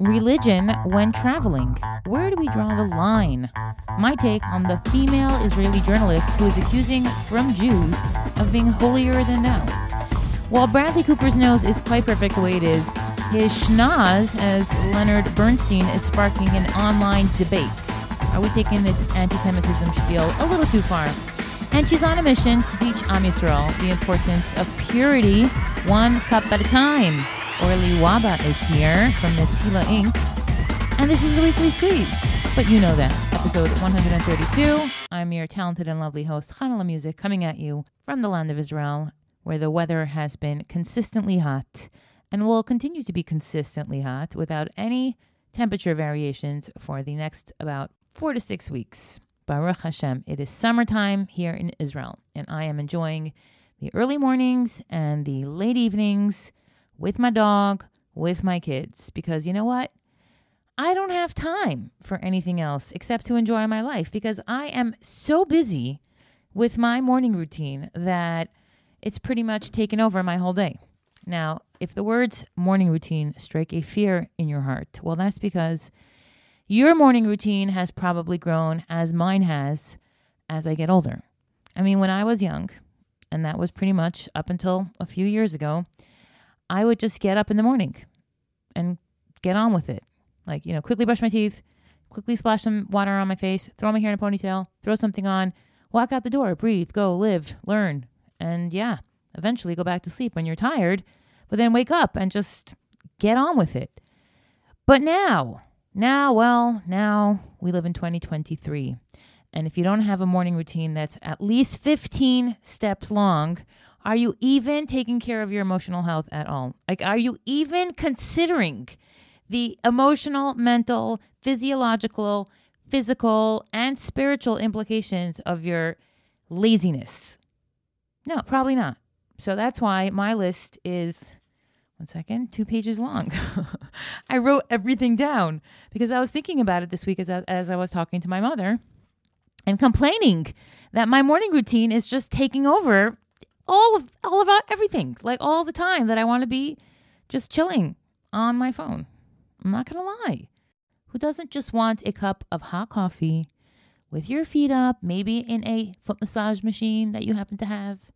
Religion when traveling. Where do we draw the line? My take on the female Israeli journalist who is accusing frum Jews of being holier than thou. While Bradley Cooper's nose is quite perfect the way it is, his schnoz, as Leonard Bernstein, is sparking an online debate. Are we taking this anti Semitism spiel a little too far? And she's on a mission to teach Am Yisrael the importance of purity, one cup at a time. Orly Waba is here from Netila Inc. And this is the Weekly Squeeze. But you know that. Episode 132. I'm your talented and lovely host, Chanale Music, coming at you from the land of Israel, where the weather has been consistently hot and will continue to be consistently hot without any temperature variations for the next about four to six weeks. Baruch Hashem. It is summertime here in Israel, and I am enjoying the early mornings and the late evenings with my dog, with my kids, because you know what? I don't have time for anything else except to enjoy my life because I am so busy with my morning routine that it's pretty much taken over my whole day. Now, if the words morning routine strike a fear in your heart, well, that's because your morning routine has probably grown as mine has as I get older. I mean, when I was young, and that was pretty much up until a few years ago, I would just get up in the morning and get on with it. Like, you know, quickly brush my teeth, quickly splash some water on my face, throw my hair in a ponytail, throw something on, walk out the door, breathe, go, live, learn. And yeah, eventually go back to sleep when you're tired, but then wake up and just get on with it. But now, now, well, now we live in 2023. And if you don't have a morning routine that's at least 15 steps long, are you even taking care of your emotional health at all? Like, are you even considering the emotional, mental, physiological, physical, and spiritual implications of your laziness? No, probably not. So that's why my list is one second, two pages long. I wrote everything down because I was thinking about it this week as I, as I was talking to my mother and complaining that my morning routine is just taking over all of all of uh, everything, like all the time that I want to be just chilling on my phone. I'm not going to lie. Who doesn't just want a cup of hot coffee with your feet up, maybe in a foot massage machine that you happen to have,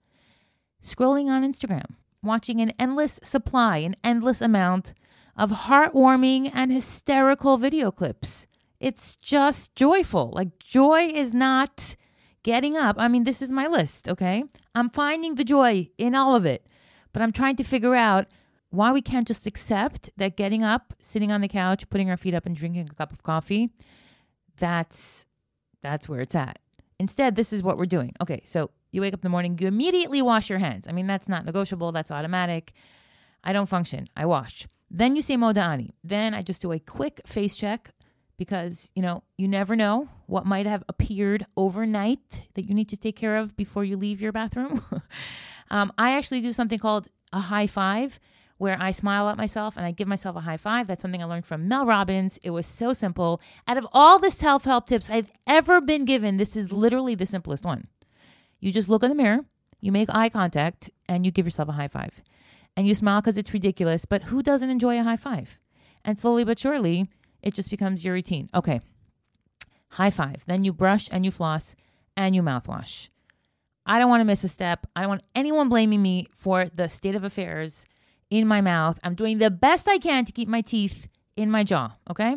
scrolling on Instagram, watching an endless supply, an endless amount of heartwarming and hysterical video clips. It's just joyful. Like, joy is not getting up. I mean, this is my list, okay? I'm finding the joy in all of it, but I'm trying to figure out why we can't just accept that getting up, sitting on the couch, putting our feet up and drinking a cup of coffee, that's that's where it's at. Instead, this is what we're doing. Okay, so you wake up in the morning, you immediately wash your hands. I mean, that's not negotiable, that's automatic. I don't function. I wash. Then you say Moda'ani. Then I just do a quick face check because, you know, you never know what might have appeared overnight that you need to take care of before you leave your bathroom. um, I actually do something called a high five where I smile at myself and I give myself a high five. That's something I learned from Mel Robbins. It was so simple. Out of all the self help tips I've ever been given, this is literally the simplest one. You just look in the mirror, you make eye contact, and you give yourself a high five. And you smile because it's ridiculous, but who doesn't enjoy a high five? And slowly but surely, it just becomes your routine. Okay, high five. Then you brush and you floss and you mouthwash. I don't want to miss a step. I don't want anyone blaming me for the state of affairs in my mouth. I'm doing the best I can to keep my teeth in my jaw, okay?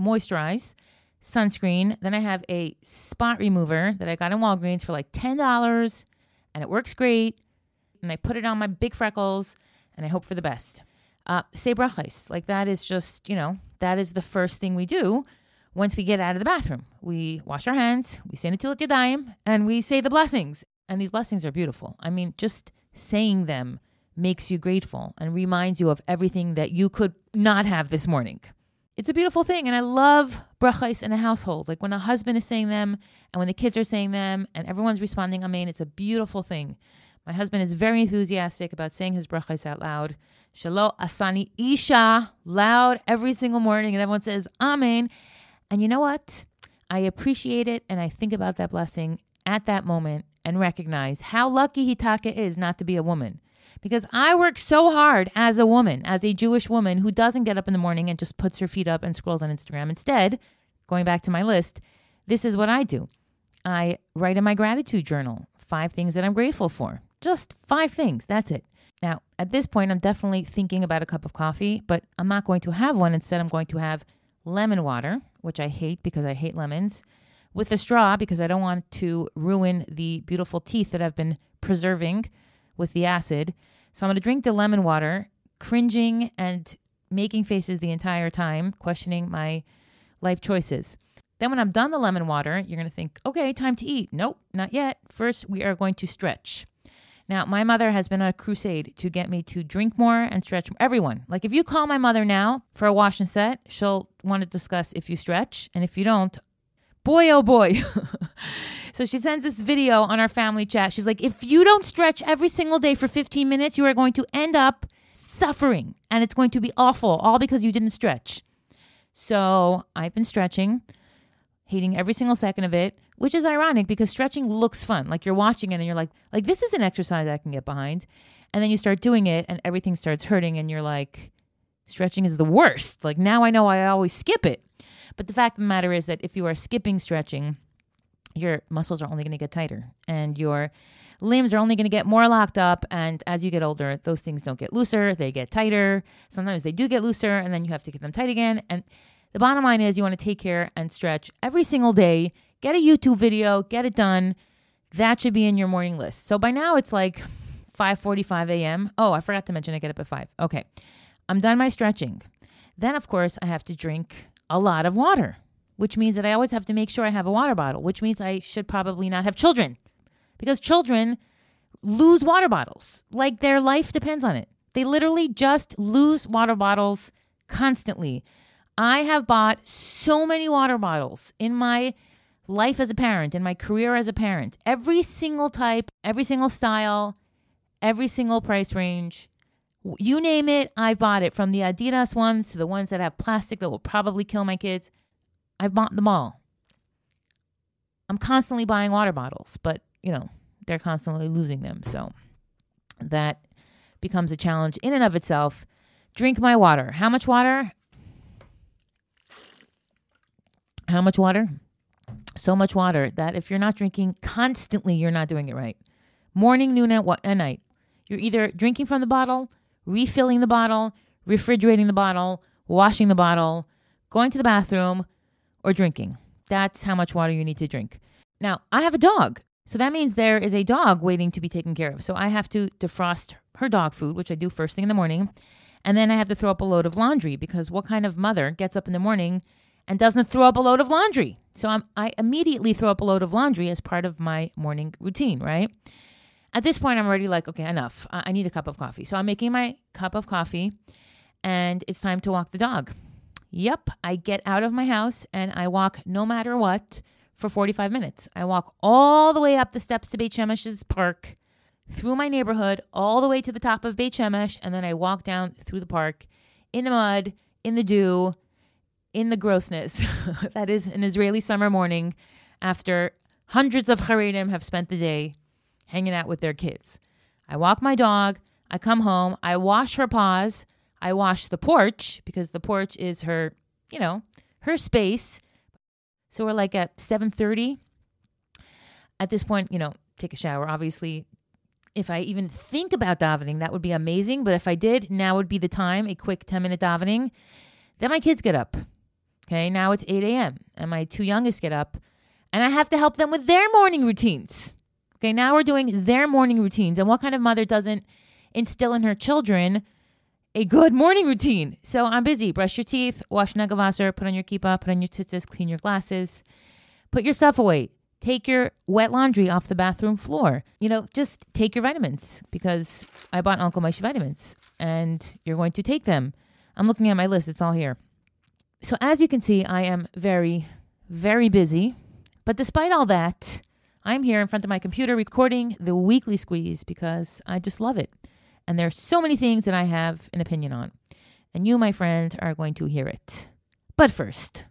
Moisturize sunscreen. Then I have a spot remover that I got in Walgreens for like $10 and it works great. And I put it on my big freckles and I hope for the best. Uh, say brachos. Like that is just, you know, that is the first thing we do once we get out of the bathroom. We wash our hands, we say Netilat Yadayim, and we say the blessings. And these blessings are beautiful. I mean, just saying them makes you grateful and reminds you of everything that you could not have this morning it's a beautiful thing. And I love brachos in a household. Like when a husband is saying them and when the kids are saying them and everyone's responding, Amen, it's a beautiful thing. My husband is very enthusiastic about saying his brachos out loud. Shelo asani isha, loud every single morning. And everyone says, Amen. And you know what? I appreciate it and I think about that blessing at that moment and recognize how lucky Hitaka is not to be a woman. because I work so hard as a woman, as a Jewish woman who doesn't get up in the morning and just puts her feet up and scrolls on Instagram. Instead, going back to my list, this is what I do I write in my gratitude journal five things that I'm grateful for. Just five things. That's it. Now, at this point, I'm definitely thinking about a cup of coffee, but I'm not going to have one. Instead, I'm going to have lemon water, which I hate because I hate lemons, with a straw because I don't want to ruin the beautiful teeth that I've been preserving with the acid. So I'm going to drink the lemon water, cringing and making faces the entire time, questioning my life choices. Then, when I'm done the lemon water, you're going to think, okay, time to eat. Nope, not yet. First, we are going to stretch. Now, my mother has been on a crusade to get me to drink more and stretch. Everyone, like if you call my mother now for a wash and set, she'll want to discuss if you stretch. And if you don't, boy, oh boy. so she sends this video on our family chat. She's like, if you don't stretch every single day for 15 minutes, you are going to end up suffering and it's going to be awful, all because you didn't stretch. So I've been stretching hating every single second of it, which is ironic because stretching looks fun. Like you're watching it and you're like, like this is an exercise I can get behind. And then you start doing it and everything starts hurting and you're like, stretching is the worst. Like now I know I always skip it. But the fact of the matter is that if you are skipping stretching, your muscles are only going to get tighter and your limbs are only going to get more locked up. And as you get older, those things don't get looser, they get tighter. Sometimes they do get looser and then you have to get them tight again. And the bottom line is you want to take care and stretch every single day. Get a YouTube video, get it done. That should be in your morning list. So by now it's like 5:45 a.m. Oh, I forgot to mention I get up at 5. Okay. I'm done my stretching. Then of course I have to drink a lot of water, which means that I always have to make sure I have a water bottle, which means I should probably not have children. Because children lose water bottles. Like their life depends on it. They literally just lose water bottles constantly. I have bought so many water bottles in my life as a parent, in my career as a parent. Every single type, every single style, every single price range. You name it, I've bought it from the Adidas ones to the ones that have plastic that will probably kill my kids. I've bought them all. I'm constantly buying water bottles, but you know, they're constantly losing them. So that becomes a challenge in and of itself. Drink my water. How much water? How much water? So much water that if you're not drinking constantly, you're not doing it right. Morning, noon, and, night. You're either drinking from the bottle, refilling the bottle, refrigerating the bottle, washing the bottle, going to the bathroom, or drinking. That's how much water you need to drink. Now, I have a dog. So that means there is a dog waiting to be taken care of. So I have to defrost her dog food, which I do first thing in the morning. And then I have to throw up a load of laundry because what kind of mother gets up in the morning and doesn't throw up a load of laundry. So I'm, I immediately throw up a load of laundry as part of my morning routine, right? At this point, I'm already like, okay, enough. I, need a cup of coffee. So I'm making my cup of coffee and it's time to walk the dog. Yep, I get out of my house and I walk no matter what for 45 minutes. I walk all the way up the steps to Beit Shemesh's park, through my neighborhood, all the way to the top of Beit Shemesh, and then I walk down through the park in the mud, in the dew, in the grossness that is an Israeli summer morning after hundreds of Haredim have spent the day hanging out with their kids. I walk my dog, I come home, I wash her paws, I wash the porch because the porch is her, you know, her space. So we're like at 7:30. At this point, you know, take a shower. Obviously, if I even think about davening, that would be amazing. But if I did, now would be the time, a quick 10 minute davening. Then my kids get up. Okay, now it's 8 a.m. and my two youngest get up and I have to help them with their morning routines. Okay, now we're doing their morning routines. And what kind of mother doesn't instill in her children a good morning routine? So I'm busy. Brush your teeth, wash nagavasser, put on your kippah, put on your tzitzis, clean your glasses, put your stuff away. Take your wet laundry off the bathroom floor. You know, just take your vitamins because I bought Uncle Moshe vitamins and you're going to take them. I'm looking at my list, it's all here. So, as you can see, I am very, very busy. But despite all that, I'm here in front of my computer recording the weekly squeeze because I just love it. And there are so many things that I have an opinion on. And you, my friend, are going to hear it. But first,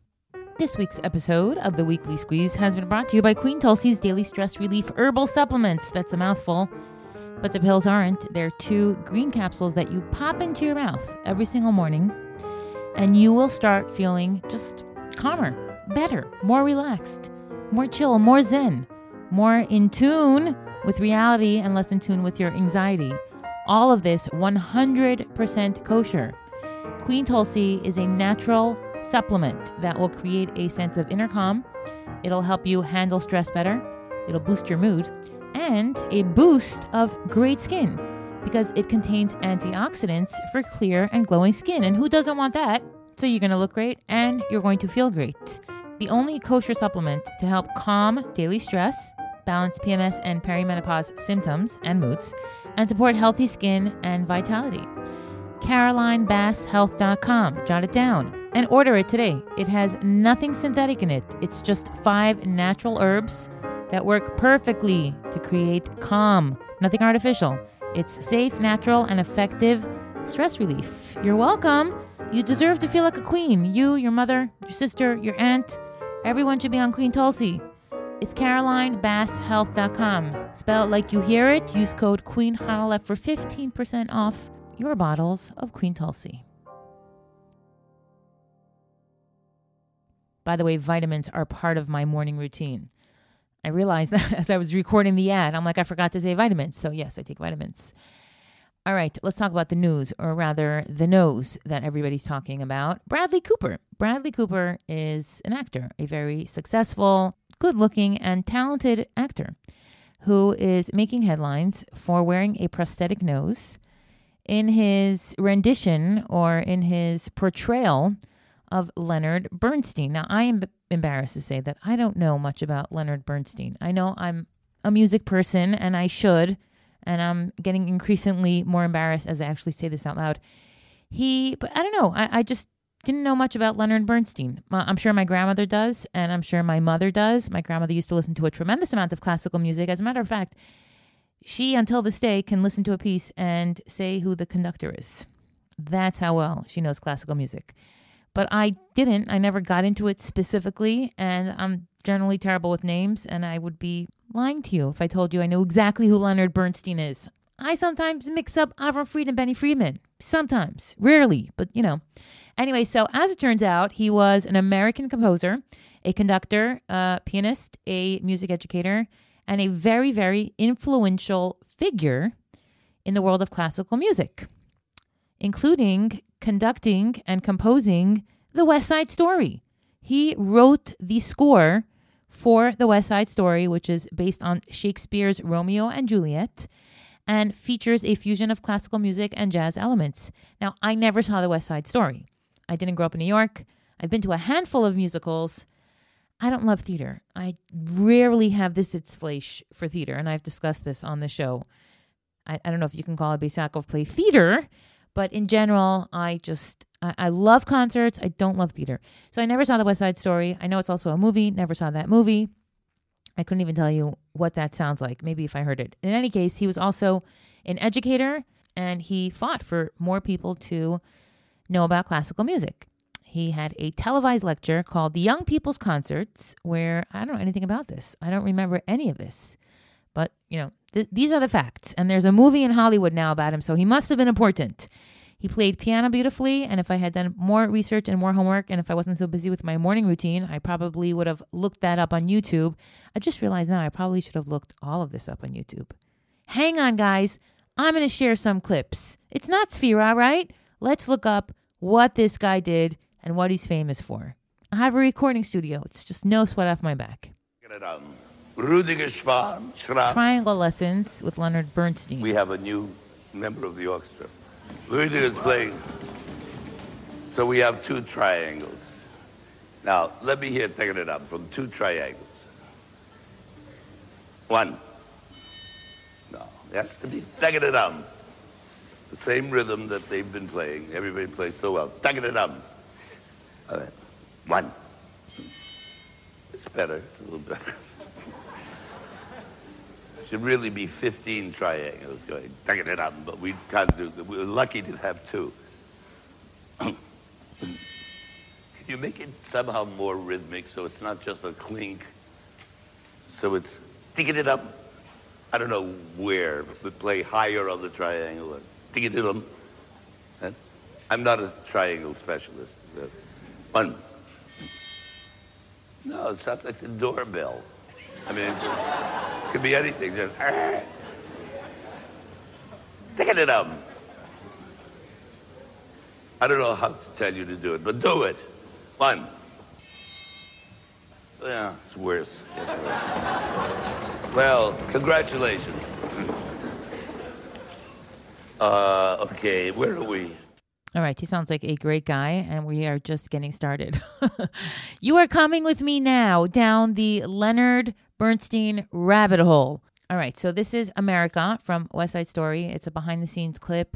this week's episode of the Weekly Squeeze has been brought to you by Queen Tulsi's Daily Stress Relief Herbal Supplements. That's a mouthful. But the pills aren't. They're two green capsules that you pop into your mouth every single morning, and you will start feeling just calmer, better, more relaxed, more chill, more zen, more in tune with reality and less in tune with your anxiety. All of this 100% kosher. Queen Tulsi is a natural supplement that will create a sense of inner calm. It'll help you handle stress better. It'll boost your mood and a boost of great skin because it contains antioxidants for clear and glowing skin. And who doesn't want that? So you're going to look great and you're going to feel great. The only kosher supplement to help calm daily stress, balance PMS and perimenopause symptoms and moods, and support healthy skin and vitality. CarolineBassHealth.com. Jot it down and order it today. It has nothing synthetic in it. It's just five natural herbs that work perfectly to create calm, nothing artificial. It's safe, natural, and effective stress relief. You're welcome. You deserve to feel like a queen. You, your mother, your sister, your aunt, everyone should be on Queen Tulsi. It's CarolineBassHealth.com. Spell it like you hear it. Use code Queen Chanalef for 15% off your bottles of Queen Tulsi. By the way, vitamins are part of my morning routine. I realized that as I was recording the ad, I'm like, I forgot to say vitamins. So, yes, I take vitamins. All right, let's talk about the news, or rather, the nose that everybody's talking about. Bradley Cooper. Bradley Cooper is an actor, a very successful, good looking, and talented actor who is making headlines for wearing a prosthetic nose in his rendition or in his portrayal of Leonard Bernstein. Now, I am embarrassed to say that I don't know much about Leonard Bernstein. I know I'm a music person and I should, and I'm getting increasingly more embarrassed as I actually say this out loud. He, but I don't know, I, I just didn't know much about Leonard Bernstein. I'm sure my grandmother does, and I'm sure my mother does. My grandmother used to listen to a tremendous amount of classical music. As a matter of fact, she, until this day, can listen to a piece and say who the conductor is. That's how well she knows classical music but I didn't. I never got into it specifically, and I'm generally terrible with names, and I would be lying to you if I told you I know exactly who Leonard Bernstein is. I sometimes mix up Avram Fried and Benny Friedman. Sometimes, rarely, but you know. Anyway, so as it turns out, he was an American composer, a conductor, a pianist, a music educator, and a very, very influential figure in the world of classical music, including conducting and composing The West Side Story. He wrote the score for The West Side Story, which is based on Shakespeare's Romeo and Juliet and features a fusion of classical music and jazz elements. Now, I never saw The West Side Story. I didn't grow up in New York. I've been to a handful of musicals. I don't love theater. I rarely have this its flesh for theater, and I've discussed this on the show. I, I don't know if you can call it Bais Yaakov play theater, but in general, I just I, I, love concerts. I don't love theater. So I never saw the West Side Story. I know it's also a movie. Never saw that movie. I couldn't even tell you what that sounds like. Maybe if I heard it. In any case, he was also an educator and he fought for more people to know about classical music. He had a televised lecture called The Young People's Concerts, where I don't know anything about this. I don't remember any of this. But, you know, th- these are the facts. And there's a movie in Hollywood now about him, so he must have been important. He played piano beautifully, and if I had done more research and more homework, and if I wasn't so busy with my morning routine, I probably would have looked that up on YouTube. I just realized now I probably should have looked all of this up on YouTube. Hang on, guys. I'm going to share some clips. It's not Sphera, right? Let's look up what this guy did and what he's famous for. I have a recording studio. It's just no sweat off my back. Triangle lessons with Leonard Bernstein. We have a new member of the orchestra. Rudiger is playing. So we have two triangles. Now, let me hear taking it up from two triangles. One. No, it has to be taking it up. The same rhythm that they've been playing. Everybody plays so well. Taking it up. All right. One. It's better. It's a little better should really be 15 triangles going, up, but we can't do that. We're lucky to have two. Can you make it somehow more rhythmic so it's not just a clink? So it's taking it up, I don't know where, but play higher on the triangle or dig it. And I'm not a triangle specialist. One. No, it sounds like the doorbell. I mean, it just could be anything. Just, ah. It them. I don't know how to tell you to do it, but do it. One. Yeah, it's worse. It's worse. well, congratulations. Uh, okay, where are we? All right, he sounds like a great guy, and we are just getting started. you are coming with me now down the Leonard Bernstein rabbit hole. All right, so this is America from West Side Story. It's a behind the scenes clip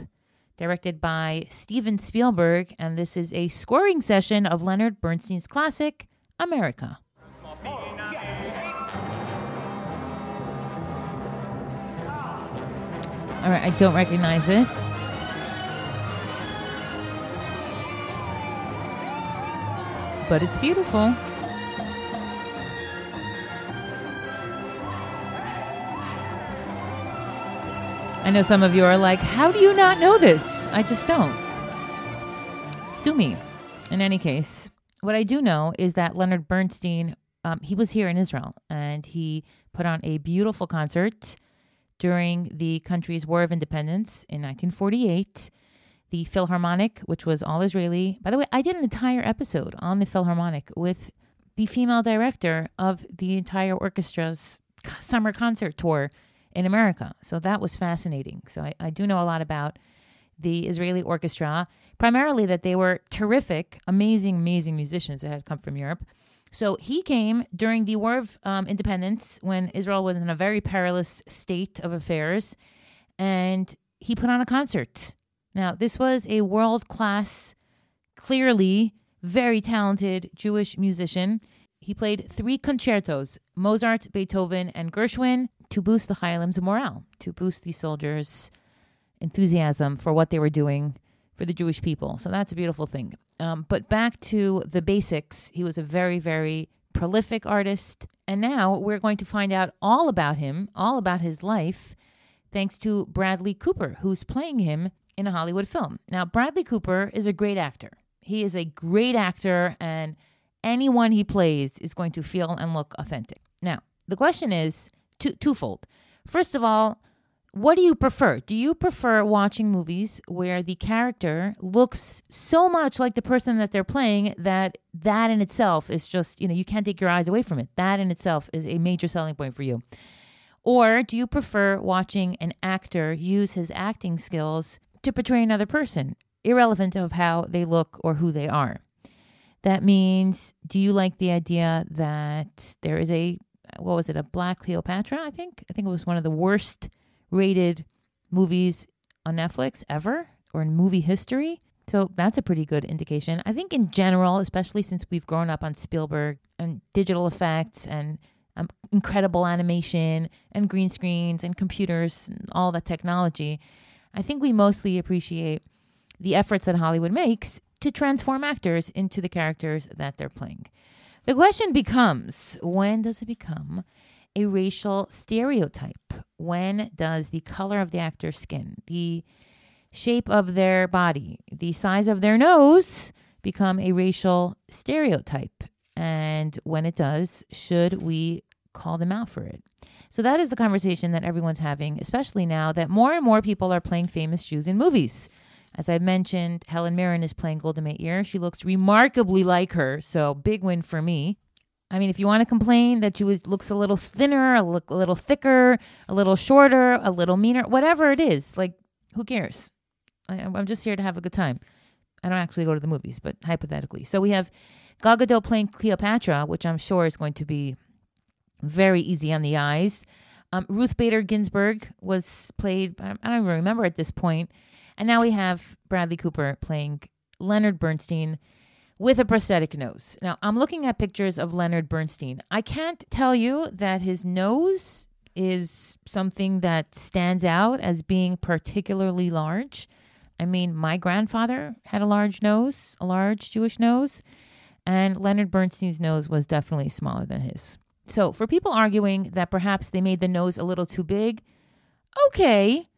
directed by Steven Spielberg, and this is a scoring session of Leonard Bernstein's classic, America. All right, I don't recognize this. But it's beautiful. I know some of you are like, how do you not know this? I just don't. Sue me. In any case, what I do know is that Leonard Bernstein, um, he was here in Israel and he put on a beautiful concert during the country's War of Independence in 1948. The Philharmonic, which was all Israeli. By the way, I did an entire episode on the Philharmonic with the female director of the entire orchestra's summer concert tour in America. So that was fascinating. So I, I do know a lot about the Israeli orchestra, primarily that they were terrific, amazing, amazing musicians that had come from Europe. So he came during the War of um, Independence when Israel was in a very perilous state of affairs, and he put on a concert. Now, this was a world class, clearly very talented Jewish musician. He played three concertos Mozart, Beethoven, and Gershwin to boost the Chayalim's morale, to boost the soldiers' enthusiasm for what they were doing for the Jewish people. So that's a beautiful thing. Um, but back to the basics, he was a very, very prolific artist. And now we're going to find out all about him, all about his life, thanks to Bradley Cooper, who's playing him in a Hollywood film. Now, Bradley Cooper is a great actor. He is a great actor, and anyone he plays is going to feel and look authentic. Now, the question is two, twofold. First of all, what do you prefer? Do you prefer watching movies where the character looks so much like the person that they're playing that that in itself is just, you know, you can't take your eyes away from it? That in itself is a major selling point for you. Or do you prefer watching an actor use his acting skills to portray another person, irrelevant of how they look or who they are? That means, do you like the idea that there is a what was it, a Black Cleopatra, I think? I think it was one of the worst rated movies on Netflix ever or in movie history. So that's a pretty good indication. I think in general, especially since we've grown up on Spielberg and digital effects and um, incredible animation and green screens and computers and all that technology, I think we mostly appreciate the efforts that Hollywood makes to transform actors into the characters that they're playing. The question becomes when does it become a racial stereotype? When does the color of the actor's skin, the shape of their body, the size of their nose become a racial stereotype? And when it does, should we call them out for it? So that is the conversation that everyone's having, especially now that more and more people are playing famous Jews in movies. As I mentioned, Helen Mirren is playing Golda Meir. She looks remarkably like her, so big win for me. I mean, if you want to complain that she was, looks a little thinner, a, look, a little thicker, a little shorter, a little meaner, whatever it is, like, who cares? I, I'm just here to have a good time. I don't actually go to the movies, but hypothetically. So we have Gal Gadot playing Cleopatra, which I'm sure is going to be very easy on the eyes. Um, Ruth Bader Ginsburg was played, I don't even remember at this point. And now we have Bradley Cooper playing Leonard Bernstein with a prosthetic nose. Now, I'm looking at pictures of Leonard Bernstein. I can't tell you that his nose is something that stands out as being particularly large. I mean, my grandfather had a large nose, a large Jewish nose, and Leonard Bernstein's nose was definitely smaller than his. So, for people arguing that perhaps they made the nose a little too big, okay,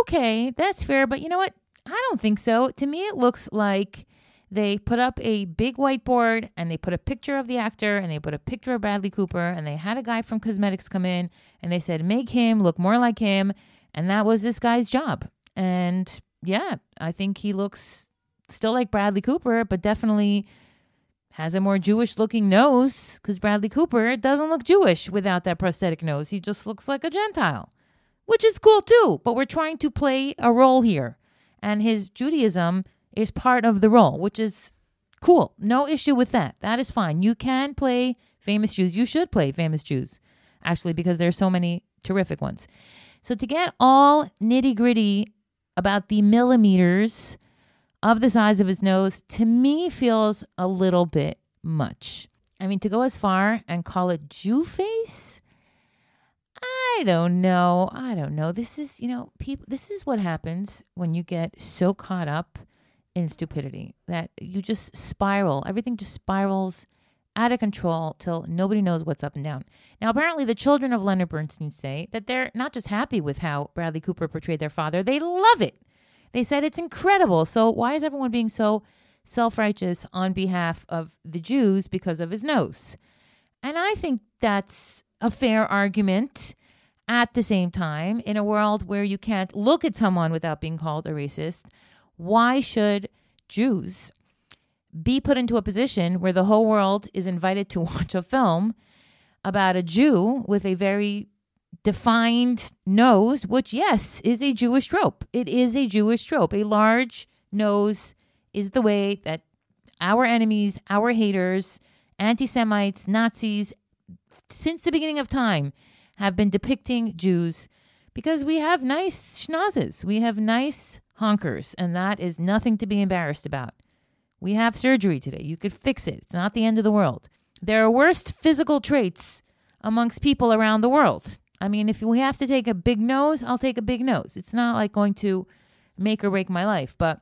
okay, that's fair. But you know what? I don't think so. To me, it looks like they put up a big whiteboard and they put a picture of the actor and they put a picture of Bradley Cooper and they had a guy from cosmetics come in and they said, make him look more like him. And that was this guy's job. And yeah, I think he looks still like Bradley Cooper, but definitely has a more Jewish looking nose because Bradley Cooper doesn't look Jewish without that prosthetic nose. He just looks like a Gentile, which is cool too. But we're trying to play a role here. And his Judaism is part of the role, which is cool. No issue with that. That is fine. You can play famous Jews. You should play famous Jews, actually, because there's so many terrific ones. So to get all nitty gritty about the millimeters of the size of his nose, to me feels a little bit much. I mean, to go as far and call it Jew face, I don't know. I don't know. This is, you know, people. This is what happens when you get so caught up in stupidity that you just spiral. Everything just spirals out of control till nobody knows what's up and down. Now, apparently, the children of Leonard Bernstein say that they're not just happy with how Bradley Cooper portrayed their father, they love it. They said it's incredible. So, why is everyone being so self righteous on behalf of the Jews because of his nose? And I think that's a fair argument. At the same time, in a world where you can't look at someone without being called a racist, why should Jews be put into a position where the whole world is invited to watch a film about a Jew with a very defined nose, which, yes, is a Jewish trope. It is a Jewish trope. A large nose is the way that our enemies, our haters, anti Semites, Nazis, since the beginning of time, have been depicting Jews because we have nice schnozzes. We have nice honkers, and that is nothing to be embarrassed about. We have surgery today. You could fix it. It's not the end of the world. There are worst physical traits amongst people around the world. I mean, if we have to take a big nose, I'll take a big nose. It's not like going to make or break my life. But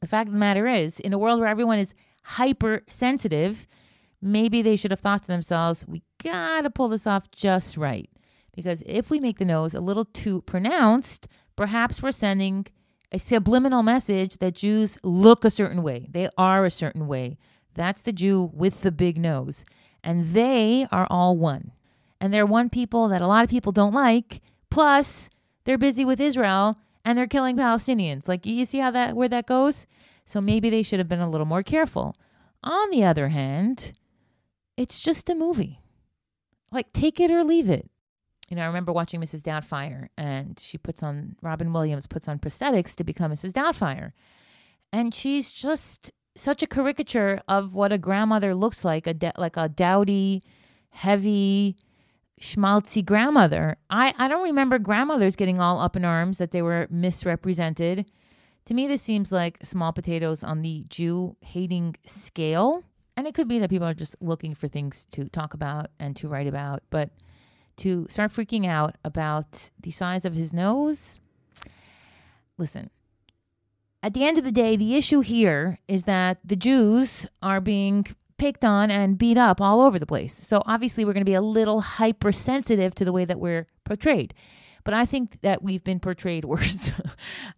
the fact of the matter is, in a world where everyone is hypersensitive, maybe they should have thought to themselves, we got to pull this off just right. Because if we make the nose a little too pronounced, perhaps we're sending a subliminal message that Jews look a certain way. They are a certain way. That's the Jew with the big nose. And they are all one. And they're one people that a lot of people don't like. Plus, they're busy with Israel and they're killing Palestinians. Like you see how that where that goes? So maybe they should have been a little more careful. On the other hand, it's just a movie. Like take it or leave it you know, I remember watching Mrs. Doubtfire, and she puts on Robin Williams puts on prosthetics to become Mrs. Doubtfire, and she's just such a caricature of what a grandmother looks like a de- like a dowdy, heavy, schmaltzy grandmother. I I don't remember grandmothers getting all up in arms that they were misrepresented. To me, this seems like small potatoes on the Jew hating scale. And it could be that people are just looking for things to talk about and to write about, but to start freaking out about the size of his nose. Listen, at the end of the day, the issue here is that the Jews are being picked on and beat up all over the place. So obviously, we're going to be a little hypersensitive to the way that we're portrayed. But I think that we've been portrayed worse.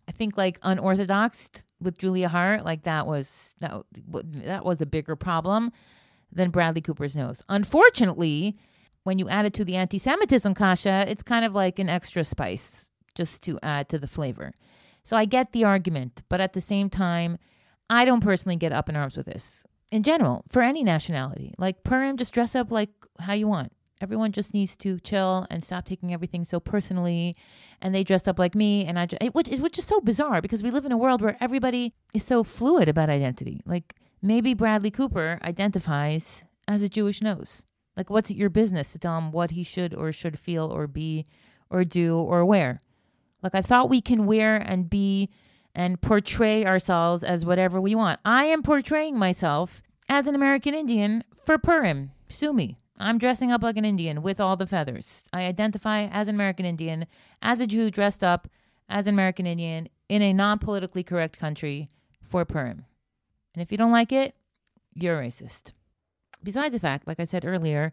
I think like unorthodox with Julia Hart, like that was that, that was a bigger problem than Bradley Cooper's nose. Unfortunately, when you add it to the anti Semitism kasha, it's kind of like an extra spice just to add to the flavor. So I get the argument, but at the same time, I don't personally get up in arms with this. In general, for any nationality, like Purim, just dress up like how you want. Everyone just needs to chill and stop taking everything so personally. And they dressed up like me, and I, which, which is so bizarre because we live in a world where everybody is so fluid about identity. Like maybe Bradley Cooper identifies as a Jewish nose. Like, what's it your business to tell him what he should or should feel or be or do or wear? Like, I thought we can wear and be and portray ourselves as whatever we want. I am portraying myself as an American Indian for Purim. Sue me. I'm dressing up like an Indian with all the feathers. I identify as an American Indian, as a Jew dressed up as an American Indian in a non politically correct country for Purim. And if you don't like it, you're a racist. Besides the fact, like I said earlier,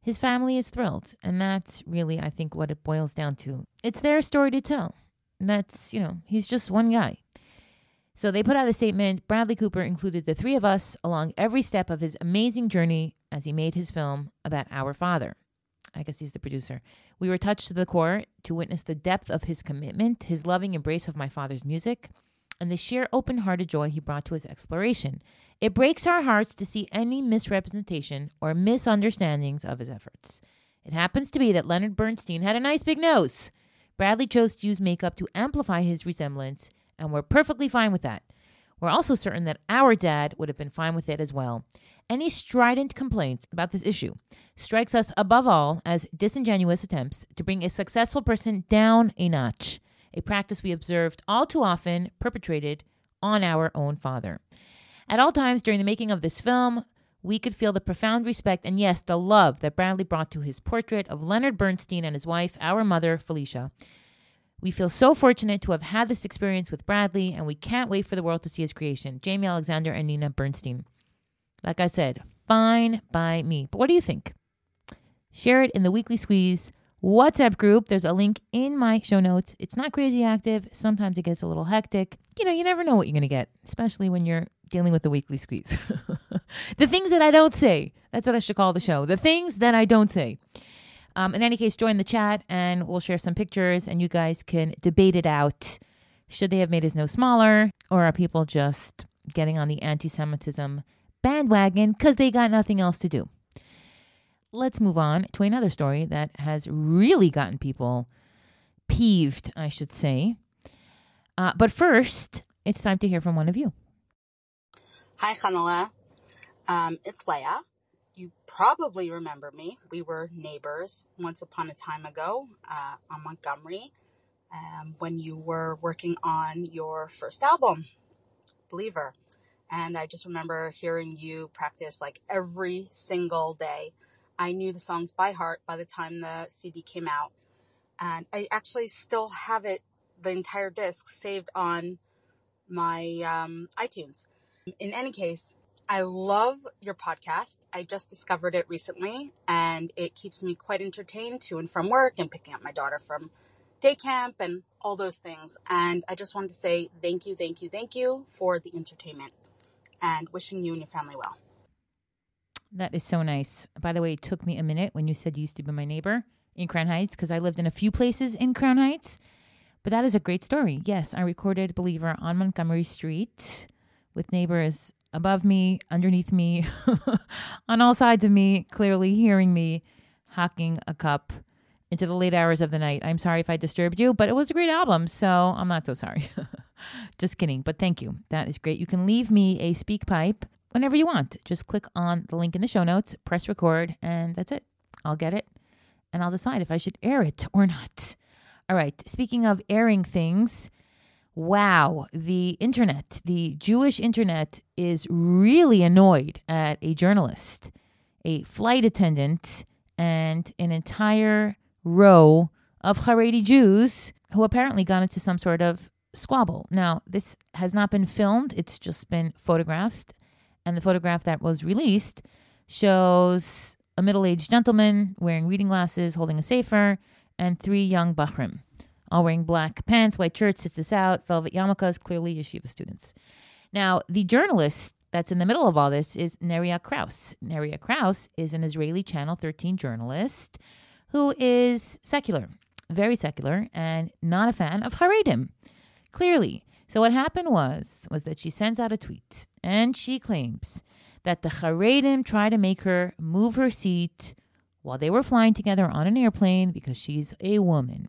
his family is thrilled. And that's really, I think, what it boils down to. It's their story to tell. That's, you know, he's just one guy. So they put out a statement. Bradley Cooper included the three of us along every step of his amazing journey as he made his film about our father. I guess he's the producer. We were touched to the core to witness the depth of his commitment, his loving embrace of my father's music, and the sheer open hearted joy he brought to his exploration. It breaks our hearts to see any misrepresentation or misunderstandings of his efforts. It happens to be that Leonard Bernstein had a nice big nose. Bradley chose to use makeup to amplify his resemblance, and we're perfectly fine with that. We're also certain that our dad would have been fine with it as well. Any strident complaints about this issue strikes us above all as disingenuous attempts to bring a successful person down a notch, a practice we observed all too often perpetrated on our own father. At all times during the making of this film, we could feel the profound respect and, yes, the love that Bradley brought to his portrait of Leonard Bernstein and his wife, our mother, Felicia. We feel so fortunate to have had this experience with Bradley, and we can't wait for the world to see his creation. Jamie Alexander and Nina Bernstein. Like I said, fine by me. But what do you think? Share it in the Weekly Squeeze WhatsApp group. There's a link in my show notes. It's not crazy active. Sometimes it gets a little hectic. You know, you never know what you're going to get, especially when you're dealing with the weekly squeeze. the things that I don't say. That's what I should call the show. The things that I don't say. Um, in any case, join the chat and we'll share some pictures and you guys can debate it out. Should they have made his nose smaller or are people just getting on the anti Semitism bandwagon because they got nothing else to do? Let's move on to another story that has really gotten people peeved, I should say. Uh, but first, it's time to hear from one of you. Hi, Chanale. Um, it's Leah. You probably remember me. We were neighbors once upon a time ago uh, on Montgomery um, when you were working on your first album, Believer. And I just remember hearing you practice like every single day. I knew the songs by heart by the time the CD came out. And I actually still have it, the entire disc, saved on my um, iTunes. In any case, I love your podcast. I just discovered it recently and it keeps me quite entertained to and from work and picking up my daughter from day camp and all those things. And I just wanted to say thank you, thank you, thank you for the entertainment and wishing you and your family well. That is so nice. By the way, it took me a minute when you said you used to be my neighbor in Crown Heights because I lived in a few places in Crown Heights. But that is a great story. Yes, I recorded Believer on Montgomery Street with neighbors above me, underneath me, on all sides of me, clearly hearing me hawking a cup into the late hours of the night. I'm sorry if I disturbed you, but it was a great album, so I'm not so sorry. Just kidding, but thank you. That is great. You can leave me a speak pipe whenever you want. Just click on the link in the show notes, press record, and that's it. I'll get it, and I'll decide if I should air it or not. All right, speaking of airing things, wow, the internet, the Jewish internet is really annoyed at a journalist, a flight attendant, and an entire row of Haredi Jews who apparently got into some sort of squabble. Now, this has not been filmed, it's just been photographed. And the photograph that was released shows a middle aged gentleman wearing reading glasses, holding a sefer, and three young Bahrim all wearing black pants, white shirts, tzitzis out, velvet yarmulkes, clearly yeshiva students. Now, the journalist that's in the middle of all this is Neria Kraus. Neria Kraus is an Israeli Channel 13 journalist who is secular, very secular, and not a fan of Haredim, clearly. So what happened was was that she sends out a tweet and she claims that the Haredim try to make her move her seat while they were flying together on an airplane because she's a woman.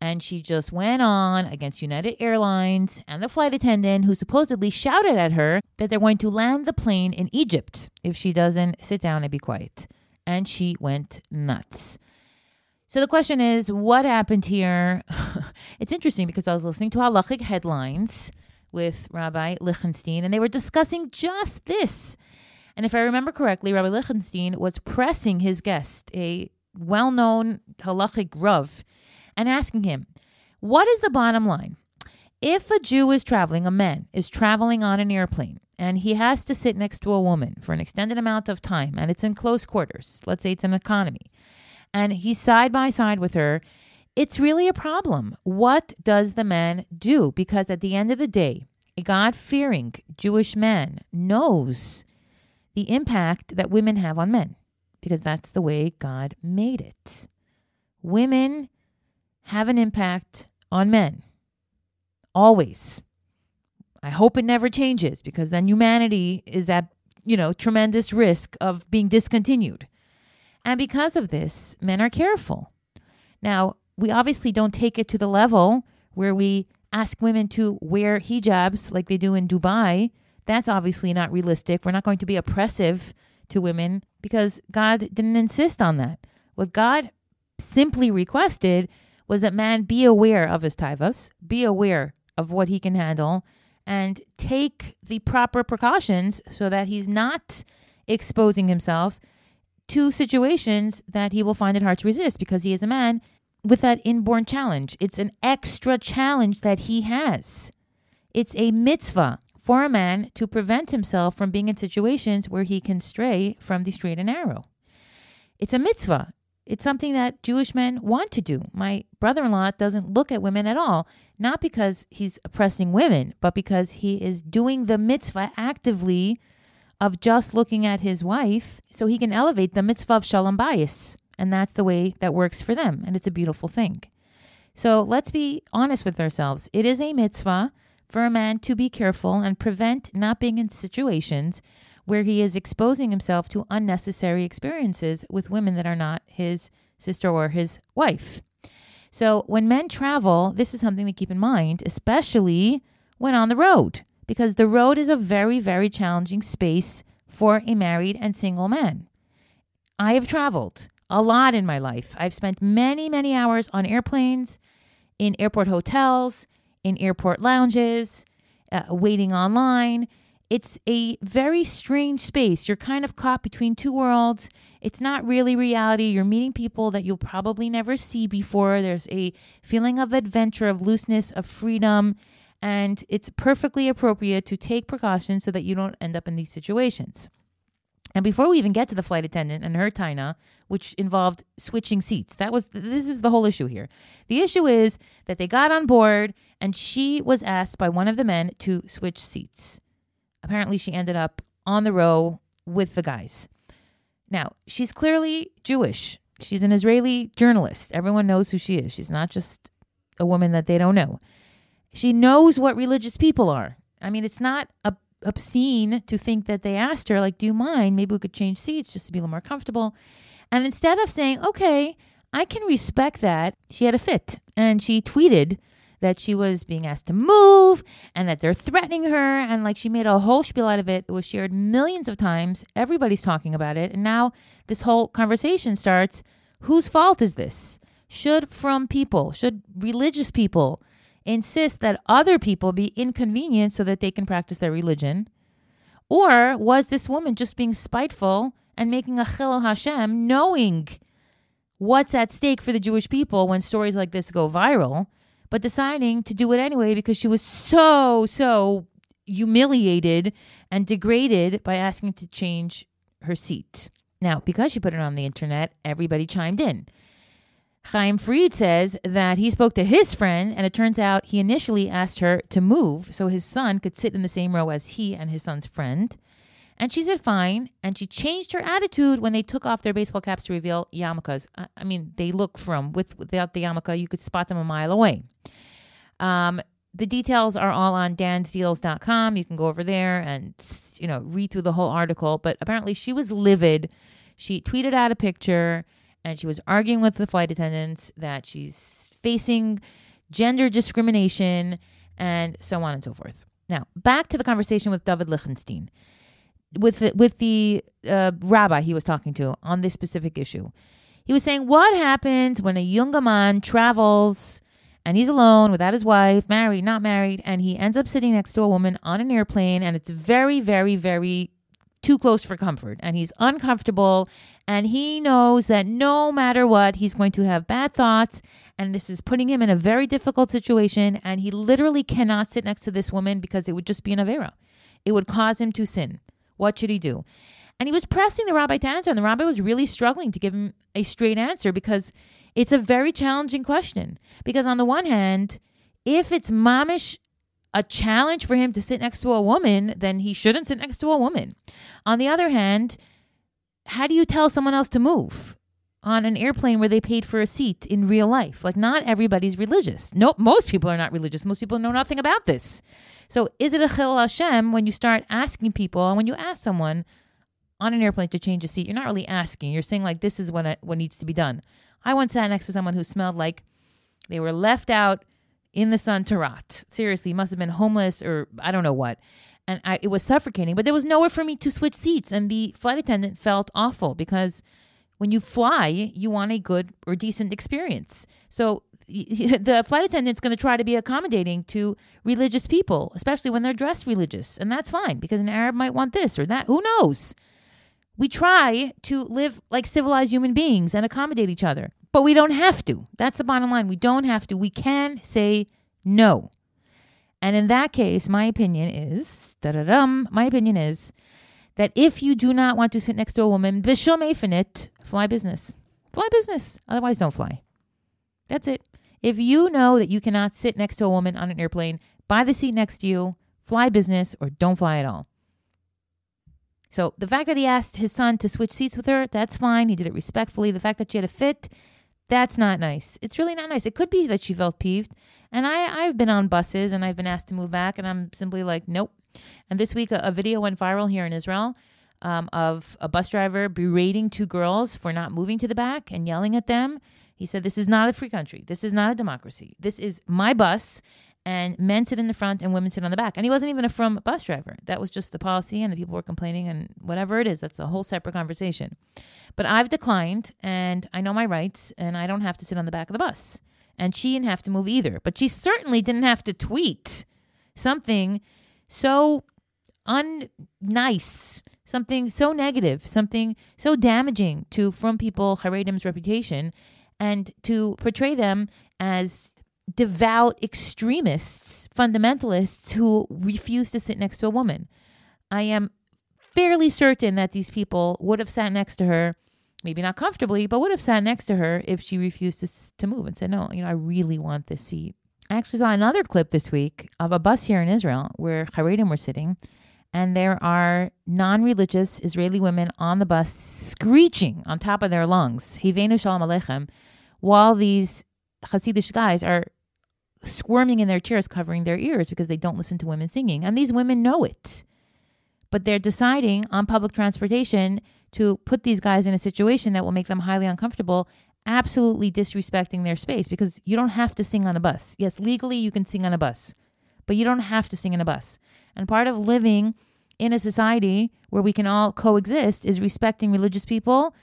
And she just went on against United Airlines and the flight attendant who supposedly shouted at her that they're going to land the plane in Egypt if she doesn't sit down and be quiet. And she went nuts. So the question is, what happened here? it's interesting because I was listening to halachic headlines with Rabbi Lichtenstein, and they were discussing just this. And if I remember correctly, Rabbi Lichtenstein was pressing his guest, a well-known halachic rav, and asking him, What is the bottom line? If a Jew is traveling, a man is traveling on an airplane, and he has to sit next to a woman for an extended amount of time, and it's in close quarters, let's say it's an economy, and he's side by side with her, it's really a problem. What does the man do? Because at the end of the day, a God fearing Jewish man knows the impact that women have on men because that's the way God made it. Women have an impact on men. Always. I hope it never changes because then humanity is at, you know, tremendous risk of being discontinued. And because of this, men are careful. Now, we obviously don't take it to the level where we ask women to wear hijabs like they do in Dubai. That's obviously not realistic. We're not going to be oppressive to women because God didn't insist on that. What God simply requested was that man be aware of his taivas, be aware of what he can handle, and take the proper precautions so that he's not exposing himself to situations that he will find it hard to resist because he is a man with that inborn challenge. It's an extra challenge that he has. It's a mitzvah for a man to prevent himself from being in situations where he can stray from the straight and narrow. It's a mitzvah. It's something that Jewish men want to do. My brother in law doesn't look at women at all, not because he's oppressing women, but because he is doing the mitzvah actively of just looking at his wife so he can elevate the mitzvah of shalom bayis. And that's the way that works for them. And it's a beautiful thing. So let's be honest with ourselves. It is a mitzvah for a man to be careful and prevent not being in situations where he is exposing himself to unnecessary experiences with women that are not his sister or his wife. So, when men travel, this is something to keep in mind, especially when on the road, because the road is a very, very challenging space for a married and single man. I have traveled a lot in my life. I've spent many, many hours on airplanes, in airport hotels, in airport lounges, uh, waiting online. It's a very strange space. You're kind of caught between two worlds. It's not really reality. You're meeting people that you'll probably never see before. There's a feeling of adventure, of looseness, of freedom. And it's perfectly appropriate to take precautions so that you don't end up in these situations. And before we even get to the flight attendant and her taina, which involved switching seats, that was this is the whole issue here. The issue is that they got on board and she was asked by one of the men to switch seats. Apparently, she ended up on the row with the guys. Now, she's clearly Jewish. She's an Israeli journalist. Everyone knows who she is. She's not just a woman that they don't know. She knows what religious people are. I mean, it's not a obscene to think that they asked her, like, do you mind? Maybe we could change seats just to be a little more comfortable. And instead of saying, okay, I can respect that, she had a fit. And she tweeted that she was being asked to move and that they're threatening her. And like she made a whole spiel out of it. It was shared millions of times. Everybody's talking about it. And now this whole conversation starts. Whose fault is this? Should frum people, should religious people insist that other people be inconvenienced so that they can practice their religion? Or was this woman just being spiteful and making a chillul Hashem, knowing what's at stake for the Jewish people when stories like this go viral, but deciding to do it anyway because she was so, so humiliated and degraded by asking to change her seat? Now, because she put it on the internet, everybody chimed in. Chaim Fried says that he spoke to his friend, and it turns out he initially asked her to move so his son could sit in the same row as he and his son's friend. And she said fine, and she changed her attitude when they took off their baseball caps to reveal yarmulkes. I mean, they look frum with without the yarmulke, you could spot them a mile away. Um, the details are all on dansdeals.com. You can go over there and you know read through the whole article. But apparently, she was livid. She tweeted out a picture and she was arguing with the flight attendants that she's facing gender discrimination and so on and so forth. Now, back to the conversation with David Lichtenstein, with the, with the uh, rabbi he was talking to on this specific issue. He was saying, What happens when a young man travels and he's alone without his wife, married, not married, and he ends up sitting next to a woman on an airplane and it's very, very, very too close for comfort and he's uncomfortable and he knows that no matter what he's going to have bad thoughts and this is putting him in a very difficult situation and he literally cannot sit next to this woman because it would just be an avera. It would cause him to sin. What should he do? And he was pressing the rabbi to answer and the rabbi was really struggling to give him a straight answer because it's a very challenging question. Because on the one hand if it's mamish a challenge for him to sit next to a woman, then he shouldn't sit next to a woman. On the other hand, how do you tell someone else to move on an airplane where they paid for a seat in real life? Like, not everybody's religious. Nope, most people are not religious. Most people know nothing about this. So, is it a chil Hashem when you start asking people, and when you ask someone on an airplane to change a seat, you're not really asking. You're saying, like, this is what, what needs to be done. I once sat next to someone who smelled like they were left out in the sun to rot. Seriously, must have been homeless or I don't know what. And I, it was suffocating, but there was nowhere for me to switch seats. And the flight attendant felt awful because when you fly, you want a good or decent experience. So the flight attendant's going to try to be accommodating to religious people, especially when they're dressed religious. And that's fine because an Arab might want this or that. Who knows? We try to live like civilized human beings and accommodate each other. But we don't have to. That's the bottom line. We don't have to. We can say no. And in that case, my opinion is, da-da-da, my opinion is that if you do not want to sit next to a woman, bishom fly business. Fly business. Otherwise, don't fly. That's it. If you know that you cannot sit next to a woman on an airplane, buy the seat next to you, fly business, or don't fly at all. So the fact that he asked his son to switch seats with her, that's fine. He did it respectfully. The fact that she had a fit, that's not nice. It's really not nice. It could be that she felt peeved. And I, I've been on buses and I've been asked to move back, and I'm simply like, nope. And this week, a, a video went viral here in Israel um, of a bus driver berating two girls for not moving to the back and yelling at them. He said, This is not a free country. This is not a democracy. This is my bus, and men sit in the front and women sit on the back. And he wasn't even a frum bus driver. That was just the policy, and the people were complaining, and whatever it is, that's a whole separate conversation. But I've declined, and I know my rights, and I don't have to sit on the back of the bus. And she didn't have to move either. But she certainly didn't have to tweet something so unnice, something so negative, something so damaging to frum people Haredim's reputation, and to portray them as devout extremists, fundamentalists who refuse to sit next to a woman. I am fairly certain that these people would have sat next to her, maybe not comfortably, but would have sat next to her if she refused to, to move and said, No, you know, I really want this seat. I actually saw another clip this week of a bus here in Israel where Haredim were sitting, and there are non religious Israeli women on the bus screeching on top of their lungs, Hevenu Shalom Aleichem, while these Hasidic guys are squirming in their chairs, covering their ears because they don't listen to women singing. And these women know it. But they're deciding on public transportation to put these guys in a situation that will make them highly uncomfortable, absolutely disrespecting their space because you don't have to sing on a bus. Yes, legally you can sing on a bus, but you don't have to sing on a bus. And part of living in a society where we can all coexist is respecting religious people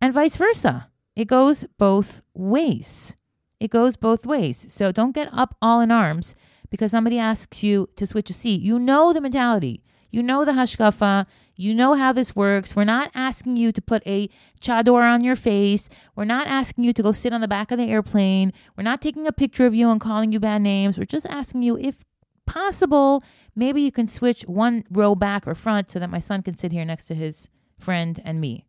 and vice versa. It goes both ways. It goes both ways. So don't get up all in arms because somebody asks you to switch a seat. You know the mentality. You know the hashkafa. You know how this works. We're not asking you to put a chador on your face. We're not asking you to go sit on the back of the airplane. We're not taking a picture of you and calling you bad names. We're just asking you, if possible, maybe you can switch one row back or front so that my son can sit here next to his friend and me.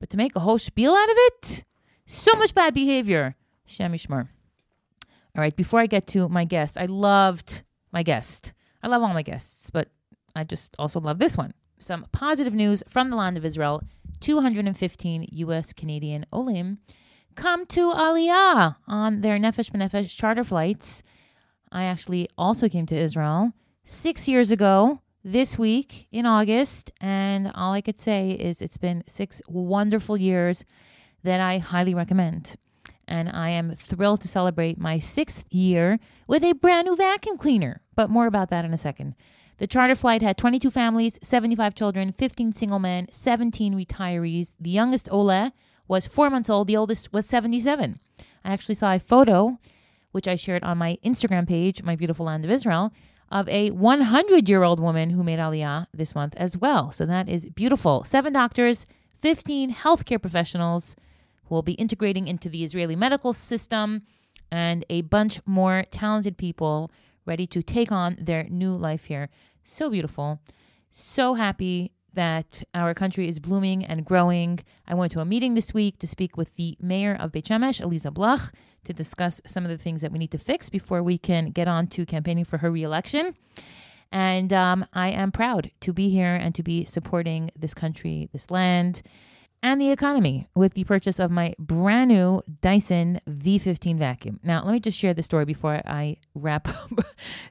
But to make a whole spiel out of it, so much bad behavior. Shem All right, before I get to my guest, I loved my guest. I love all my guests, but I just also love this one. Some positive news from the land of Israel 215 U.S. Canadian Olim come to Aliyah on their Nefesh B'Nefesh charter flights. I actually also came to Israel six years ago this week in August, and all I could say is it's been six wonderful years that I highly recommend and I am thrilled to celebrate my sixth year with a brand new vacuum cleaner. But more about that in a second. The charter flight had 22 families, 75 children, 15 single men, 17 retirees. The youngest Ole was four months old, the oldest was 77. I actually saw a photo, which I shared on my Instagram page, My Beautiful Land of Israel, of a 100 year old woman who made Aliyah this month as well. So that is beautiful. Seven doctors, 15 healthcare professionals will be integrating into the Israeli medical system, and a bunch more talented people ready to take on their new life here. So beautiful. So happy that our country is blooming and growing. I went to a meeting this week to speak with the mayor of Beit Shemesh, Aliza Bloch, to discuss some of the things that we need to fix before we can get on to campaigning for her reelection. And um, I am proud to be here and to be supporting this country, this land, and the economy with the purchase of my brand new Dyson V15 vacuum. Now, let me just share the story before I wrap up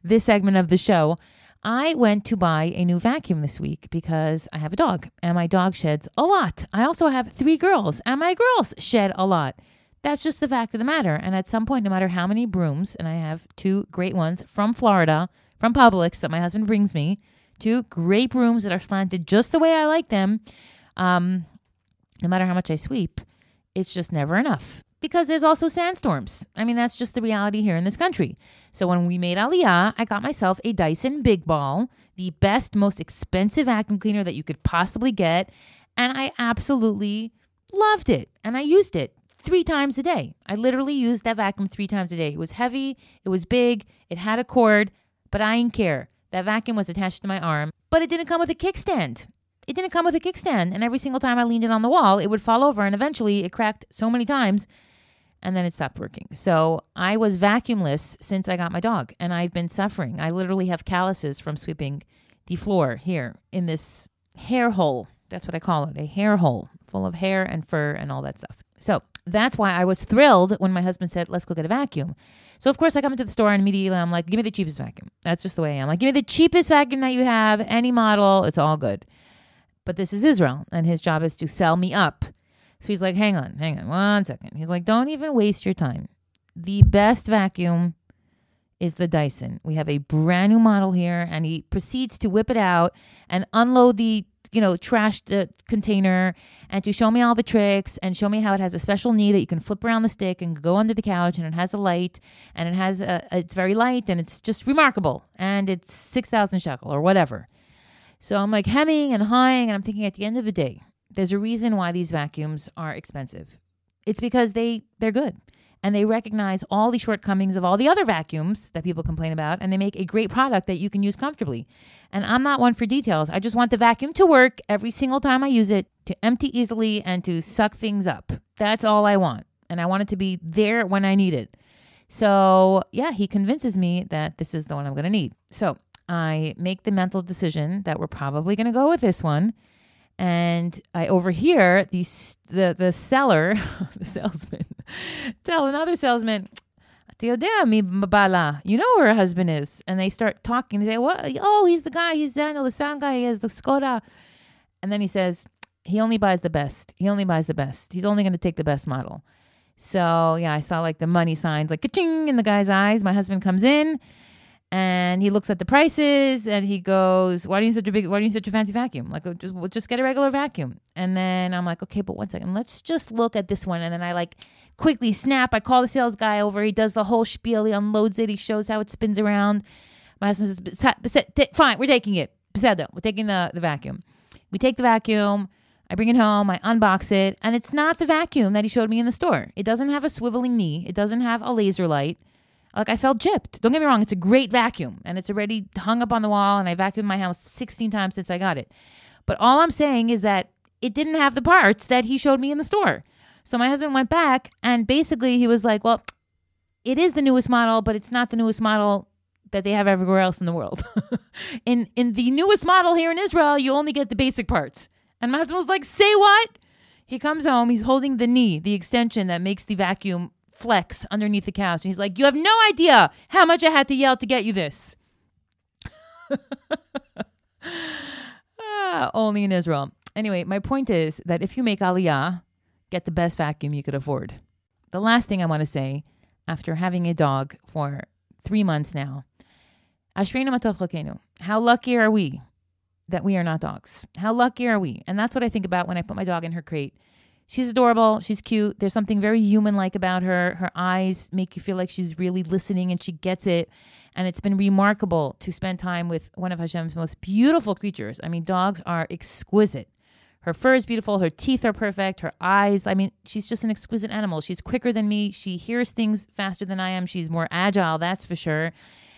this segment of the show. I went to buy a new vacuum this week because I have a dog and my dog sheds a lot. I also have three girls and my girls shed a lot. That's just the fact of the matter. And at some point, no matter how many brooms, and I have two great ones from Florida, from Publix that my husband brings me, two great brooms that are slanted just the way I like them. Um, no matter how much I sweep, it's just never enough because there's also sandstorms. I mean, that's just the reality here in this country. So when we made Aliyah, I got myself a Dyson Big Ball, the best, most expensive vacuum cleaner that you could possibly get. And I absolutely loved it. And I used it three times a day. I literally used that vacuum three times a day. It was heavy, it was big, it had a cord, but I didn't care. That vacuum was attached to my arm, but it didn't come with a kickstand it didn't come with a kickstand. And every single time I leaned it on the wall, it would fall over. And eventually it cracked so many times and then it stopped working. So I was vacuumless since I got my dog and I've been suffering. I literally have calluses from sweeping the floor here in this hair hole. That's what I call it a hair hole full of hair and fur and all that stuff. So that's why I was thrilled when my husband said, let's go get a vacuum. So, of course, I come into the store and immediately I'm like, give me the cheapest vacuum. That's just the way I am. Like, give me the cheapest vacuum that you have, any model, it's all good. But this is Israel, and his job is to sell me up. So he's like, hang on, hang on, one second. He's like, don't even waste your time. The best vacuum is the Dyson. We have a brand new model here, and he proceeds to whip it out and unload the you know trash the container and to show me all the tricks and show me how it has a special knee that you can flip around the stick and go under the couch and it has a light and it has a, it's very light and it's just remarkable and it's 6000 shekel or whatever so I'm like hemming and hawing, and I'm thinking at the end of the day, there's a reason why these vacuums are expensive. It's because they they're good and they recognize all the shortcomings of all the other vacuums that people complain about and they make a great product that you can use comfortably. And I'm not one for details. I just want the vacuum to work every single time I use it, to empty easily and to suck things up. That's all I want. And I want it to be there when I need it. So, yeah, he convinces me that this is the one I'm going to need. So, I make the mental decision that we're probably going to go with this one. And I overhear the, the, the seller, the salesman, tell another salesman, you know where her husband is. And they start talking. They say, what? Oh, he's the guy. He's Daniel, the sound guy. He has the Skoda. And then he says, he only buys the best. He only buys the best. He's only going to take the best model. So yeah, I saw like the money signs, like ka-ching in the guy's eyes. My husband comes in and he looks at the prices and he goes, "Why do you need such a big? Why do you need such a fancy vacuum? Like, just just get a regular vacuum." And then I'm like, "Okay, but one second, let's just look at this one." And then I like quickly snap. I call the sales guy over. He does the whole spiel. He unloads it. He shows how it spins around. My husband says, "Fine, we're taking it. We're taking the the vacuum." We take the vacuum. I bring it home, I unbox it, and it's not the vacuum that he showed me in the store. It doesn't have a swiveling knee, it doesn't have a laser light. Like I felt gypped. Don't get me wrong, it's a great vacuum and it's already hung up on the wall and I vacuumed my house 16 times since I got it. But all I'm saying is that it didn't have the parts that he showed me in the store. So my husband went back and basically he was like, "Well, it is the newest model, but it's not the newest model that they have everywhere else in the world. in in the newest model here in Israel, you only get the basic parts." And my husband was like, "Say what?" He comes home, he's holding the knee, the extension that makes the vacuum flex underneath the couch. And he's like, You have no idea how much I had to yell to get you this. ah, only in Israel. Anyway, my point is that if you make Aliyah, get the best vacuum you could afford. The last thing I want to say, after having a dog for three months now, how lucky are we that we are not dogs? How lucky are we? And that's what I think about when I put my dog in her crate She's adorable. She's cute. There's something very human like about her. Her eyes make you feel like she's really listening and she gets it. And it's been remarkable to spend time with one of Hashem's most beautiful creatures. I mean, dogs are exquisite. Her fur is beautiful. Her teeth are perfect. Her eyes, I mean, she's just an exquisite animal. She's quicker than me. She hears things faster than I am. She's more agile, that's for sure.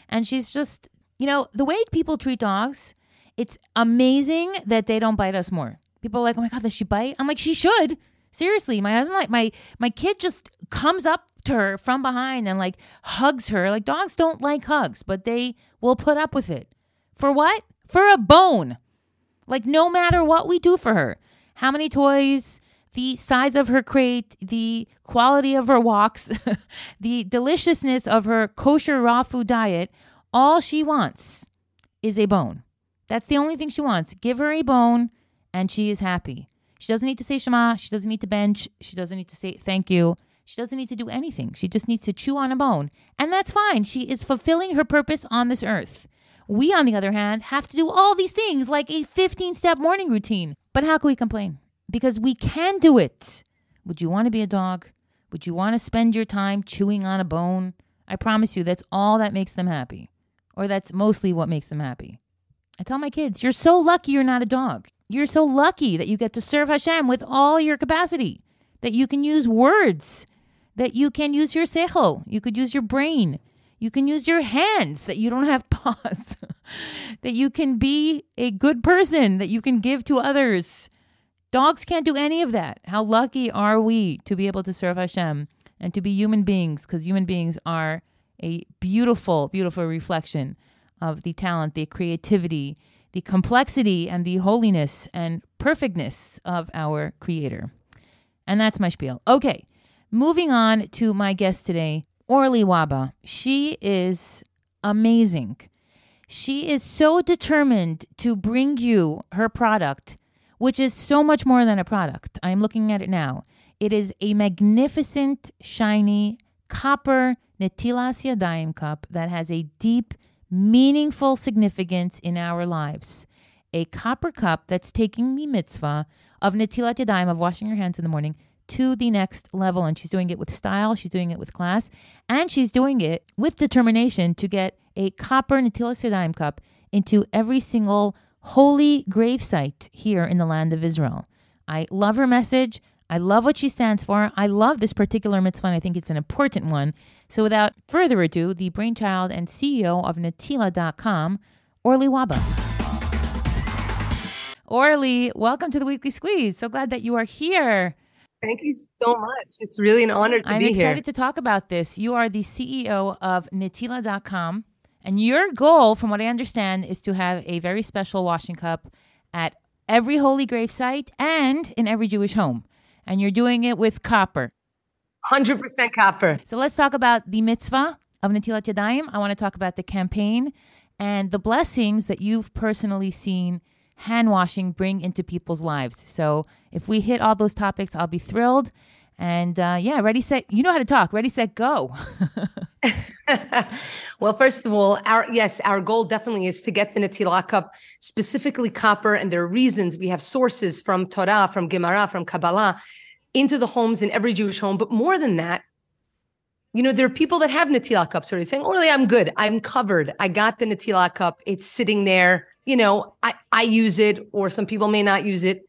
And she's just, you know, the way people treat dogs, it's amazing that they don't bite us more. People are like, oh my God, does she bite? I'm like, she should. Seriously, my husband, like my my kid, just comes up to her from behind and like hugs her. Like dogs don't like hugs, but they will put up with it. For what? For a bone. Like no matter what we do for her, how many toys, the size of her crate, the quality of her walks, the deliciousness of her kosher raw food diet, all she wants is a bone. That's the only thing she wants. Give her a bone and she is happy. She doesn't need to say Shema. She doesn't need to bench. She doesn't need to say thank you. She doesn't need to do anything. She just needs to chew on a bone. And that's fine. She is fulfilling her purpose on this earth. We, on the other hand, have to do all these things like a 15 step morning routine. But how can we complain? Because we can do it. Would you want to be a dog? Would you want to spend your time chewing on a bone? I promise you, that's all that makes them happy. Or that's mostly what makes them happy. I tell my kids, you're so lucky you're not a dog. You're so lucky that you get to serve Hashem with all your capacity, that you can use words, that you can use your sechel, you could use your brain, you can use your hands, that you don't have paws, that you can be a good person, that you can give to others. Dogs can't do any of that. How lucky are we to be able to serve Hashem and to be human beings? Because human beings are a beautiful, beautiful reflection of the talent, the creativity, the complexity and the holiness and perfectness of our Creator. And that's my spiel. Okay, moving on to my guest today, Orly Waba. She is amazing. She is so determined to bring you her product, which is so much more than a product. I'm looking at it now. It is a magnificent, shiny copper Netilas Yadayim cup that has a deep meaningful significance in our lives. A copper cup that's taking the mitzvah of Netilat Yadayim, of washing your hands in the morning, to the next level. And she's doing it with style, she's doing it with class, and she's doing it with determination to get a copper Netilat Yadayim cup into every single holy gravesite here in the land of Israel. I love her message. I love what she stands for. I love this particular mitzvah, and I think it's an important one. So, without further ado, the brainchild and CEO of Netillah.com, Orly Waba. Orly, welcome to the Weekly Squeeze. So glad that you are here. Thank you so much. It's really an honor to I'm be here. I'm excited to talk about this. You are the CEO of Netillah.com, and your goal, from what I understand, is to have a very special washing cup at every holy grave site and in every Jewish home and you're doing it with copper. 100% copper. So let's talk about the mitzvah of Netilat Yadayim. I want to talk about the campaign and the blessings that you've personally seen hand washing bring into people's lives. So if we hit all those topics, I'll be thrilled. And uh, yeah, ready, set, you know how to talk. Ready, set, go. well, first of all, our yes, our goal definitely is to get the Netilah cup, specifically copper, and there are reasons. We have sources from Torah, from Gemara, from Kabbalah, into the homes in every Jewish home. But more than that, you know, there are people that have Netilah cups already saying, "Orly, I'm good. I'm covered. I got the Netilah cup. It's sitting there. You know, I I use it, or some people may not use it,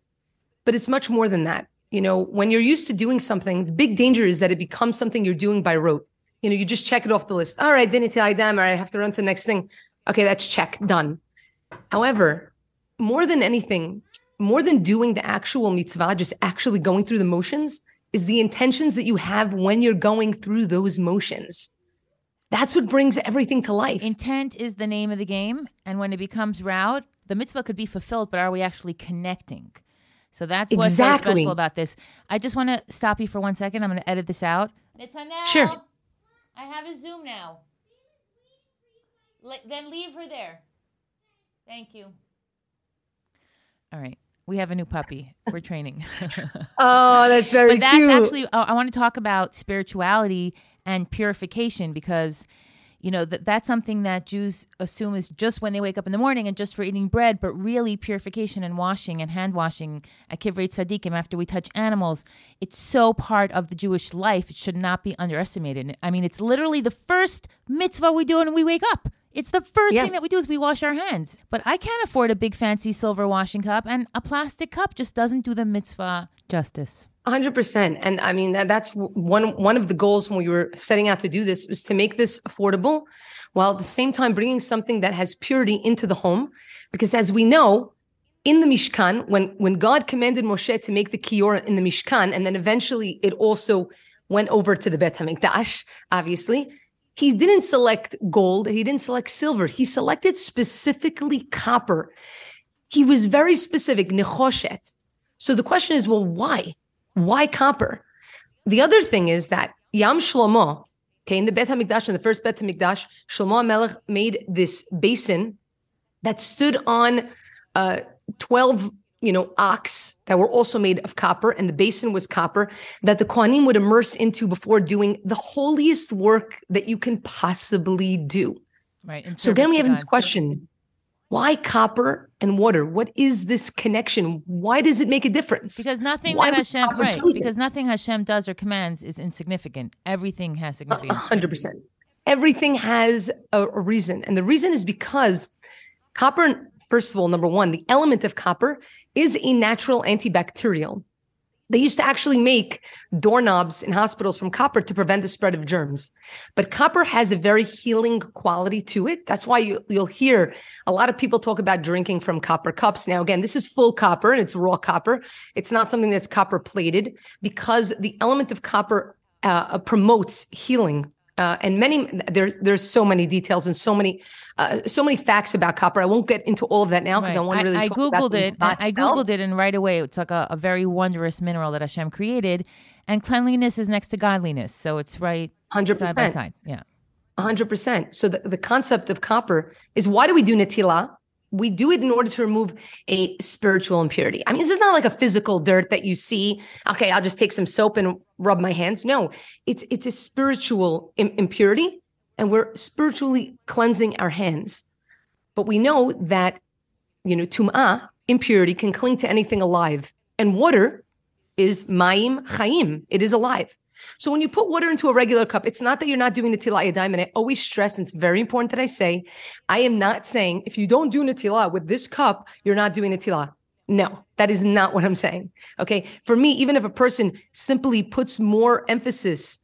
but it's much more than that." You know, when you're used to doing something, the big danger is that it becomes something you're doing by rote. You know, you just check it off the list. All right, didn't tell them, or I have to run to the next thing. Okay, that's check, done. However, more than anything, more than doing the actual mitzvah, just actually going through the motions, is the intentions that you have when you're going through those motions. That's what brings everything to life. Intent is the name of the game. And when it becomes route, the mitzvah could be fulfilled, but are we actually connecting? So that's what's exactly. so special about this. I just want to stop you for one second. I'm going to edit this out. Sure. I have a Zoom now. Le- then leave her there. Thank you. All right. We have a new puppy. We're training. oh, that's very But that's cute. actually, oh, I want to talk about spirituality and purification because you know that that's something that Jews assume is just when they wake up in the morning and just for eating bread, but really purification and washing and hand washing at Kivrei Tzadikim after we touch animals. It's so part of the Jewish life; it should not be underestimated. I mean, it's literally the first mitzvah we do when we wake up. It's the first Yes. thing that we do is we wash our hands. But I can't afford a big fancy silver washing cup, and a plastic cup just doesn't do the mitzvah justice. hundred percent. And I mean that, that's one one of the goals when we were setting out to do this was to make this affordable, while at the same time bringing something that has purity into the home. Because as we know, in the Mishkan, when when God commanded Moshe to make the kior in the Mishkan, and then eventually it also went over to the Bet Hamikdash, obviously. He didn't select gold. He didn't select silver. He selected specifically copper. He was very specific, nechoshet. So the question is, well, why? Why copper? The other thing is that Yam Shlomo, okay, in the Bet HaMikdash, in the first Bet HaMikdash, Shlomo HaMelech made this basin that stood on uh, 12, you know, ox that were also made of copper, and the basin was copper that the Kohanim would immerse into before doing the holiest work that you can possibly do. Right. So again, we have this question. Why copper and water? What is this connection? Why does it make a difference? Because nothing Why that Hashem right. Because nothing Hashem does or commands is insignificant. Everything has significance. hundred percent. Everything has a, a reason. And the reason is because copper, first of all, number one, the element of copper is a natural antibacterial. They used to actually make doorknobs in hospitals from copper to prevent the spread of germs. But copper has a very healing quality to it. That's why you, you'll hear a lot of people talk about drinking from copper cups. Now, again, this is full copper and it's raw copper. It's not something that's copper plated because the element of copper uh, promotes healing. Uh, and many there, there's so many details and so many uh, so many facts about copper. I won't get into all of that now because I want to really I, talk about googled it. I, I googled it, and right away it's like a, a very wondrous mineral that Hashem created, and cleanliness is next to godliness, so it's right Hundred side by percent. side. Yeah. hundred percent. So the, the concept of copper is why do we do natila? We do it in order to remove a spiritual impurity. I mean, this is not like a physical dirt that you see. Okay, I'll just take some soap and rub my hands. No, it's it's a spiritual im- impurity, and we're spiritually cleansing our hands. But we know that you know tum'ah impurity can cling to anything alive, and water is mayim chaim. It is alive. So when you put water into a regular cup, it's not that you're not doing Netilah Yadayim. And I always stress, and it's very important that I say, I am not saying if you don't do Netilah with this cup, you're not doing Netilah. No, that is not what I'm saying. Okay. For me, even if a person simply puts more emphasis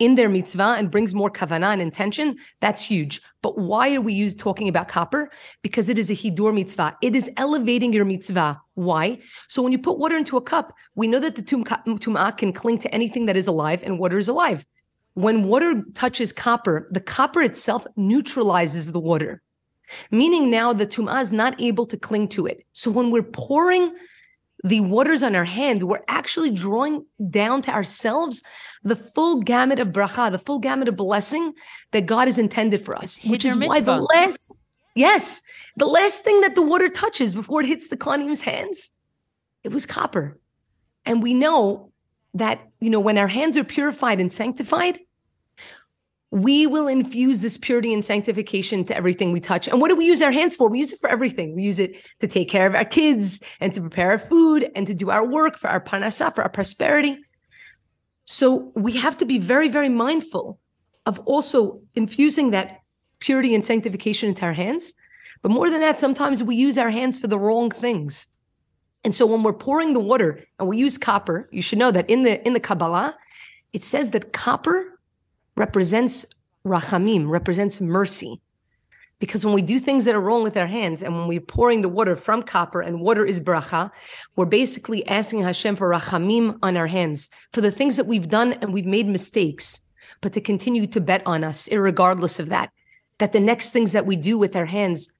in their mitzvah and brings more kavanah and intention, that's huge. But why are we use, talking about copper? Because it is a hidur mitzvah. It is elevating your mitzvah. Why? So when you put water into a cup, we know that the tum- tum'ah can cling to anything that is alive, and water is alive. When water touches copper, the copper itself neutralizes the water, meaning now the tum'ah is not able to cling to it. So when we're pouring the waters on our hand, we're actually drawing down to ourselves the full gamut of bracha, the full gamut of blessing that God has intended for us, which is Hidur why the last, yes, the last thing that the water touches before it hits the Kohanim's hands, it was copper. And we know that, you know, when our hands are purified and sanctified, we will infuse this purity and sanctification to everything we touch. And what do we use our hands for? We use it for everything. We use it to take care of our kids and to prepare our food and to do our work for our parnasah, for our prosperity. So we have to be very, very mindful of also infusing that purity and sanctification into our hands. But more than that, sometimes we use our hands for the wrong things. And so when we're pouring the water and we use copper, you should know that in the in the Kabbalah, it says that copper represents rachamim, represents mercy. Because when we do things that are wrong with our hands and when we're pouring the water from copper and water is bracha, we're basically asking Hashem for rachamim on our hands, for the things that we've done and we've made mistakes, but to continue to bet on us, irregardless of that, that the next things that we do with our hands,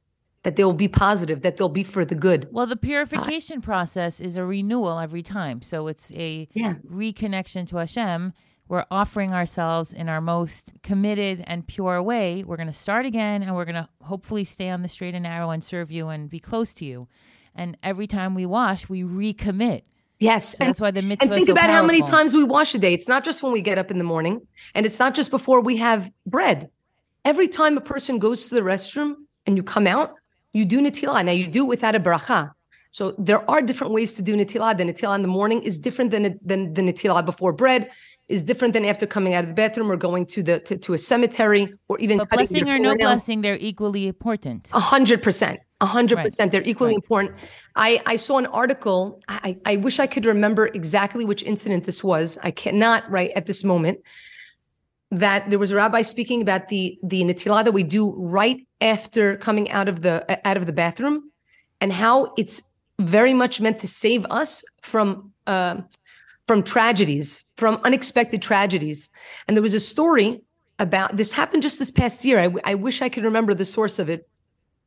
that they'll be positive, that they'll be for the good. Well, the purification process is a renewal every time. So it's a Yeah. reconnection to Hashem. We're offering ourselves in our most committed and pure way. We're going to start again and we're going to hopefully stay on the straight and narrow and serve you and be close to you. And every time we wash, we recommit. Yes. So that's why the mitzvah And think so about how many times we wash a day. It's not just when we get up in the morning, and it's not just before we have bread. every time a person goes to the restroom and you come out, you do netilah. Now you do it without a bracha. So there are different ways to do netilah. The netilah in the morning is different than, than the netilah before bread, is different than after coming out of the bathroom or going to the to, to a cemetery or even blessing or no blessing, they're equally important. A hundred percent. A hundred percent. They're equally right. important. I, I saw an article. I, I wish I could remember exactly which incident this was. I cannot right at this moment. That there was a rabbi speaking about the the netilah that we do right after coming out of the out of the bathroom, and how it's very much meant to save us from uh, from tragedies, from unexpected tragedies. And there was a story about this happened just this past year. I, I wish I could remember the source of it,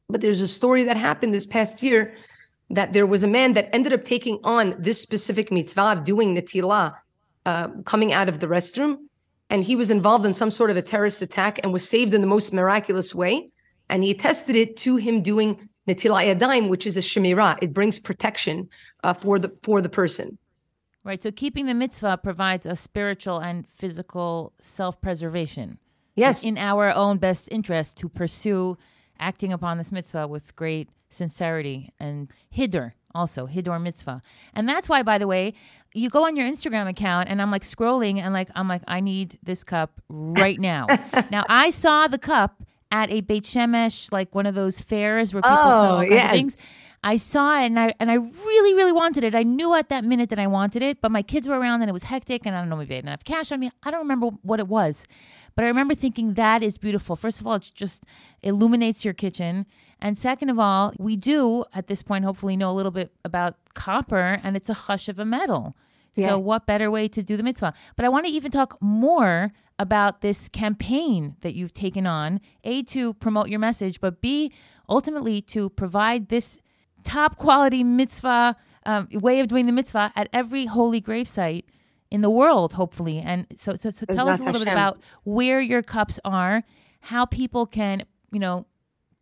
but there's a story that happened this past year that there was a man that ended up taking on this specific mitzvah of doing netilah, uh, coming out of the restroom, and he was involved in some sort of a terrorist attack and was saved in the most miraculous way. And he attested it to him doing netilah yadayim, which is a shemira. It brings protection uh, for the for the person. Right. So keeping the mitzvah provides a spiritual and physical self-preservation. Yes. in our own best interest to pursue acting upon this mitzvah with great sincerity and hiddur also hiddur mitzvah and that's why by the way you go on your instagram account and i'm like scrolling and like i'm like i need this cup right now now i saw the cup at a Beit Shemesh, like one of those fairs where people oh, sell all yes. things. I saw it and I and I really, really wanted it. I knew at that minute that I wanted it, but my kids were around and it was hectic and I don't know maybe I didn't have cash on me. I don't remember what it was. But I remember thinking that is beautiful. First of all, it just illuminates your kitchen. And second of all, we do at this point hopefully know a little bit about copper and it's a hush of a metal. Yes. So what better way to do the mitzvah? But I want to even talk more about this campaign that you've taken on, A, to promote your message, but B, ultimately to provide this top quality mitzvah um, way of doing the mitzvah at every holy gravesite in the world, hopefully. And so, so, so tell us a little Hashem. bit about where your cups are, how people can, you know,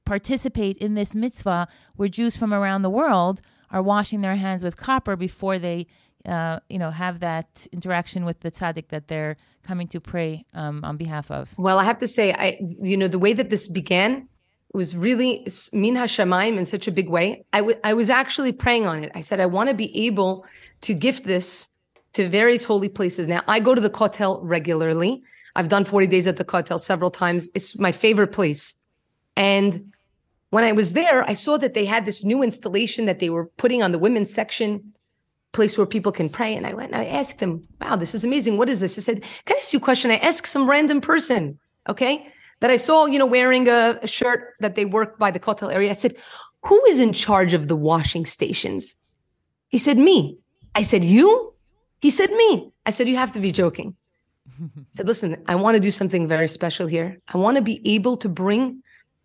participate in this mitzvah where Jews from around the world are washing their hands with copper before they uh, you know, have that interaction with the tzaddik that they're coming to pray um, on behalf of? Well, I have to say, I, you know, the way that this began was really min hashamayim in such a big way. I, w- I was actually praying on it. I said, I want to be able to gift this to various holy places. Now, I go to the Kotel regularly. I've done 40 days at the Kotel several times. It's my favorite place. And when I was there, I saw that they had this new installation that they were putting on the women's section place where people can pray. And I went and I asked them, wow, this is amazing. What is this? I said, can I ask you a question? I asked some random person, okay, that I saw, you know, wearing a, a shirt that they work by the Kotel area. I said, who is in charge of the washing stations? He said, me. I said, you? He said, me. I said, you have to be joking. I said, listen, I want to do something very special here. I want to be able to bring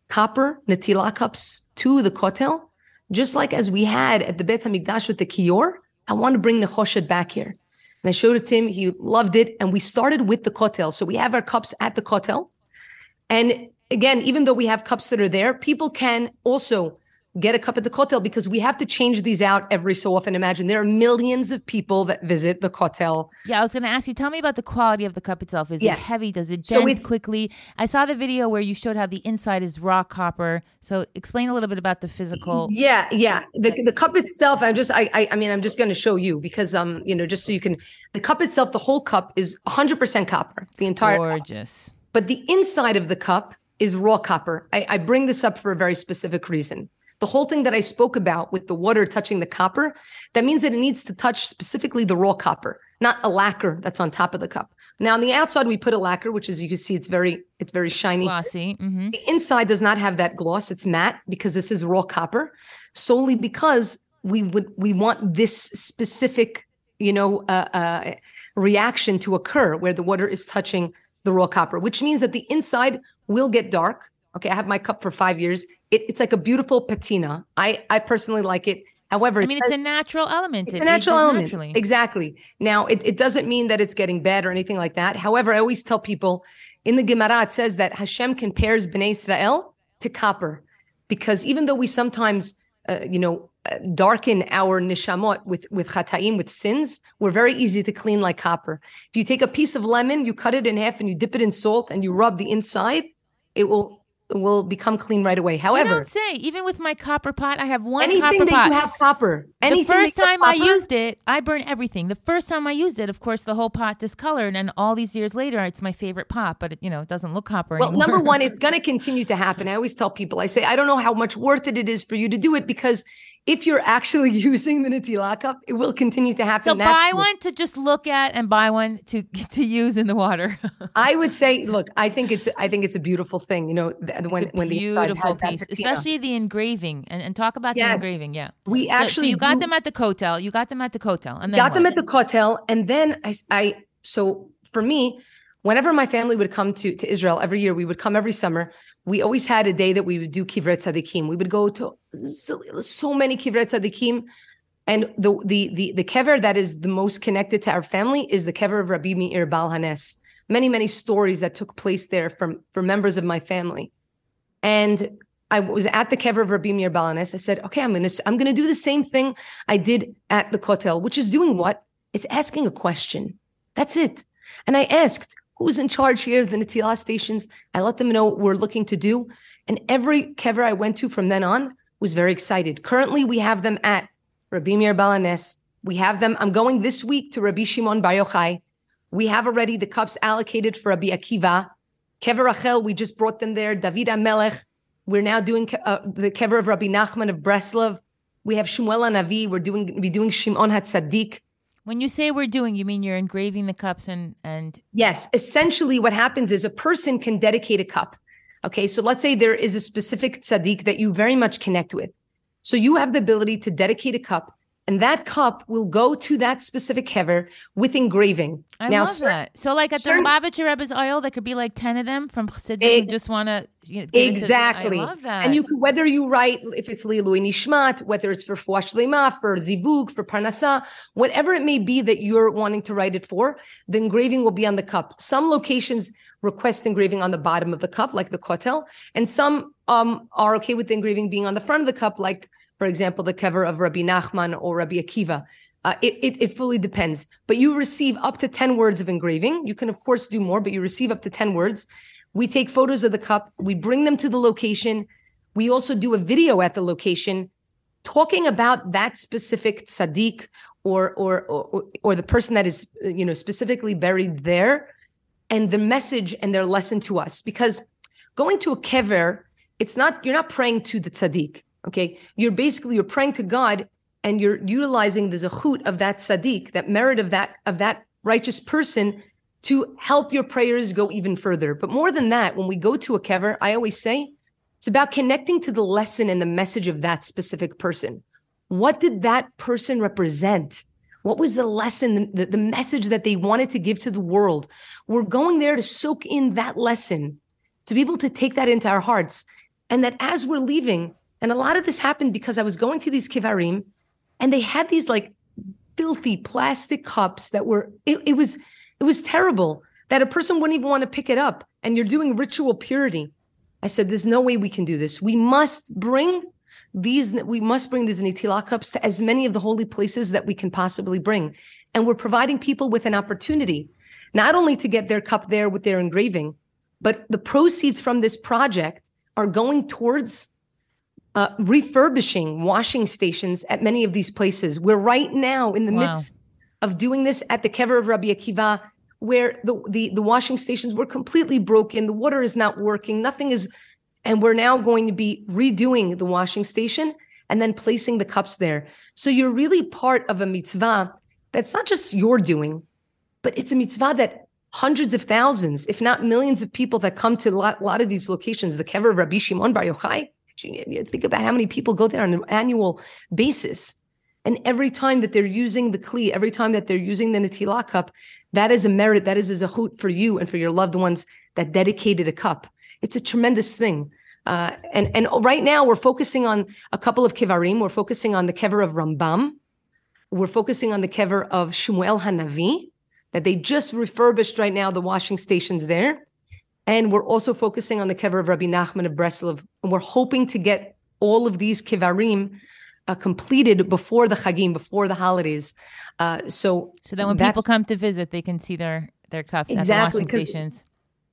copper Netilah cups to the Kotel, just like as we had at the Beit HaMikdash with the Kior. I want to bring the choshed back here. And I showed it to him. He loved it. And we started with the kotel. So we have our cups at the kotel. And again, even though we have cups that are there, people can also get a cup at the kotel because we have to change these out every so often. Imagine there are millions of people that visit the kotel. Yeah, I was going to ask you. Tell me about the quality of the cup itself. Is yeah. it heavy? Does it dent so quickly? I saw the video where you showed how the inside is raw copper. So explain a little bit about the physical. Yeah, yeah. The the cup itself. I'm just. I. I, I mean, I'm just going to show you because um, you know, just so you can. The cup itself, the whole cup is 100 percent copper. The entire gorgeous. Cup. But the inside of the cup is raw copper. I, I bring this up for a very specific reason the whole thing that I spoke about with the water touching the copper, that means that it needs to touch specifically the raw copper, not a lacquer that's on top of the cup. Now on the outside we put a lacquer, which as you can see, it's very it's very shiny, glossy. Mm-hmm. The inside does not have that gloss; it's matte because this is raw copper, solely because we would we want this specific, you know, uh, uh, reaction to occur where the water is touching the raw copper, which means that the inside will get dark Okay, I have my cup for five years. It, it's like a beautiful patina. I I personally like it. However, I mean, it's a natural element. It's it a natural element. Naturally. Exactly. Now, it, it doesn't mean that it's getting bad or anything like that. However, I always tell people in the Gemara, it says that Hashem compares Bnei Israel to copper because even though we sometimes, uh, you know, darken our nishamot with with chataim with sins, we're very easy to clean like copper. If you take a piece of lemon, you cut it in half and you dip it in salt and you rub the inside, it will it will become clean right away. I However, don't say. Even with my copper pot, I have one anything copper that pot. you have copper, the first time I copper- used it, I burned everything. The first time I used it, of course, the whole pot discolored, and all these years later, it's my favorite pot. But it, you know, it doesn't look copper Well, anymore. number one, it's going to continue to happen. I always tell people, I say, I don't know how much worth it it is for you to do it because if you're actually using the Netilah cup, it will continue to happen. so buy naturally. one to just look at, and buy one to to use in the water. I would say, look, I think it's, I think it's a beautiful thing. You know, when when the inside has that piece, patina. especially the engraving, and, and talk about Yes. the engraving. Yeah, we So- so, actually you got do- them at the hotel. You got them at the hotel, and then got them at the kotel and then I, I- so for me whenever my family would come to, to israel every year we would come every summer we always had a day that we would do kivrei tzadikim we would go to so, many kivrei tzadikim and the, the the the kever that is the most connected to our family is the kever of rabbi meir bal hanes many many stories that took place there from from members of my family and I was at the kever of Rabbi Meir Baal HaNes. I said, okay, I'm gonna I'm gonna do the same thing I did at the kotel, which is doing what? It's asking a question. That's it. And I asked, who's in charge here of the Netilah stations? I let them know what we're looking to do. And every kever I went to from then on was very excited. Currently, we have them at Rabbi Meir Baal HaNes. We have them. I'm going this week to Rabbi Shimon Bar Yochai. We have already the cups allocated for Rabbi Akiva. Kever Rachel, we just brought them there. David HaMelech. We're now doing uh, the kever of Rabbi Nachman of Breslov. We have Shmuel Hanavi. We're doing be doing Shimon HaTzadik. When you say we're doing, you mean you're engraving the cups and and Yes, essentially what happens is a person can dedicate a cup. Okay, so let's say there is a specific tzaddik that you very much connect with. So you have the ability to dedicate a cup, and that cup will go to that specific kever with engraving. I now, love cer- that. So like at certain- the Lubavitcher Rebbe's oil, there could be like ten of them from Chassidim Ex- just want to you know, give to- Exactly. I love that. And you could, whether you write, if it's Leilui Nishmat, whether it's for Fuash Lema, for Zivug, for Parnasa, whatever it may be that you're wanting to write it for, the engraving will be on the cup. Some locations request engraving on the bottom of the cup, like the Kotel, and some um, are okay with the engraving being on the front of the cup, like, for example, the kever of Rabbi Nachman or Rabbi Akiva. Uh, it, it, it fully depends. But you receive up to 10 words of engraving. You can, of course, do more, but you receive up to 10 words. We take photos of the cup, we bring them to the location. We also do a video at the location talking about that specific tzaddik or or or, or the person that is you know specifically buried there and the message and their lesson to us because going to a kever it's not you're not praying to the tzaddik okay you're basically you're praying to god and you're utilizing the zechut of that tzaddik that merit of that of that righteous person to help your prayers go even further but more than that when we go to a kever i always say it's about connecting to the lesson and the message of that specific person. What did that person represent? What was the lesson, the, the message that they wanted to give to the world? We're going there to soak in that lesson, to be able to take that into our hearts. And that as we're leaving, and a lot of this happened because I was going to these kevarim and they had these like filthy plastic cups that were, it, it was, it was terrible that a person wouldn't even want to pick it up. And you're doing ritual purity. I said, there's no way we can do this. We must bring these, we must bring these Netilah cups to as many of the holy places that we can possibly bring. And we're providing people with an opportunity, not only to get their cup there with their engraving, but the proceeds from this project are going towards uh, refurbishing washing stations at many of these places. We're right now in the Wow. midst of doing this at the Kever of Rabbi Akiva, where the, the the washing stations were completely broken. The water is not working. Nothing is, and we're now going to be redoing the washing station and then placing the cups there. So you're really part of a mitzvah that's not just your doing, but it's a mitzvah that hundreds of thousands, if not millions of people that come to a lot, lot of these locations, the Kever of Rabbi Shimon Bar Yochai, think about how many people go there on an annual basis. And every time that they're using the kli, every time that they're using the Netilah cup, that is a merit, that is a zechut for you and for your loved ones that dedicated a cup. It's a tremendous thing. Uh, and, and right now we're focusing on a couple of kevarim. We're focusing on the kever of Rambam. We're focusing on the kever of Shmuel Hanavi, that they just refurbished right now the washing stations there. And we're also focusing on the kever of Rabbi Nachman of Breslov. And we're hoping to get all of these kevarim uh, completed before the Chagim, before the holidays. Uh, so so that when people come to visit, they can see their their cups Exactly, at the washing stations.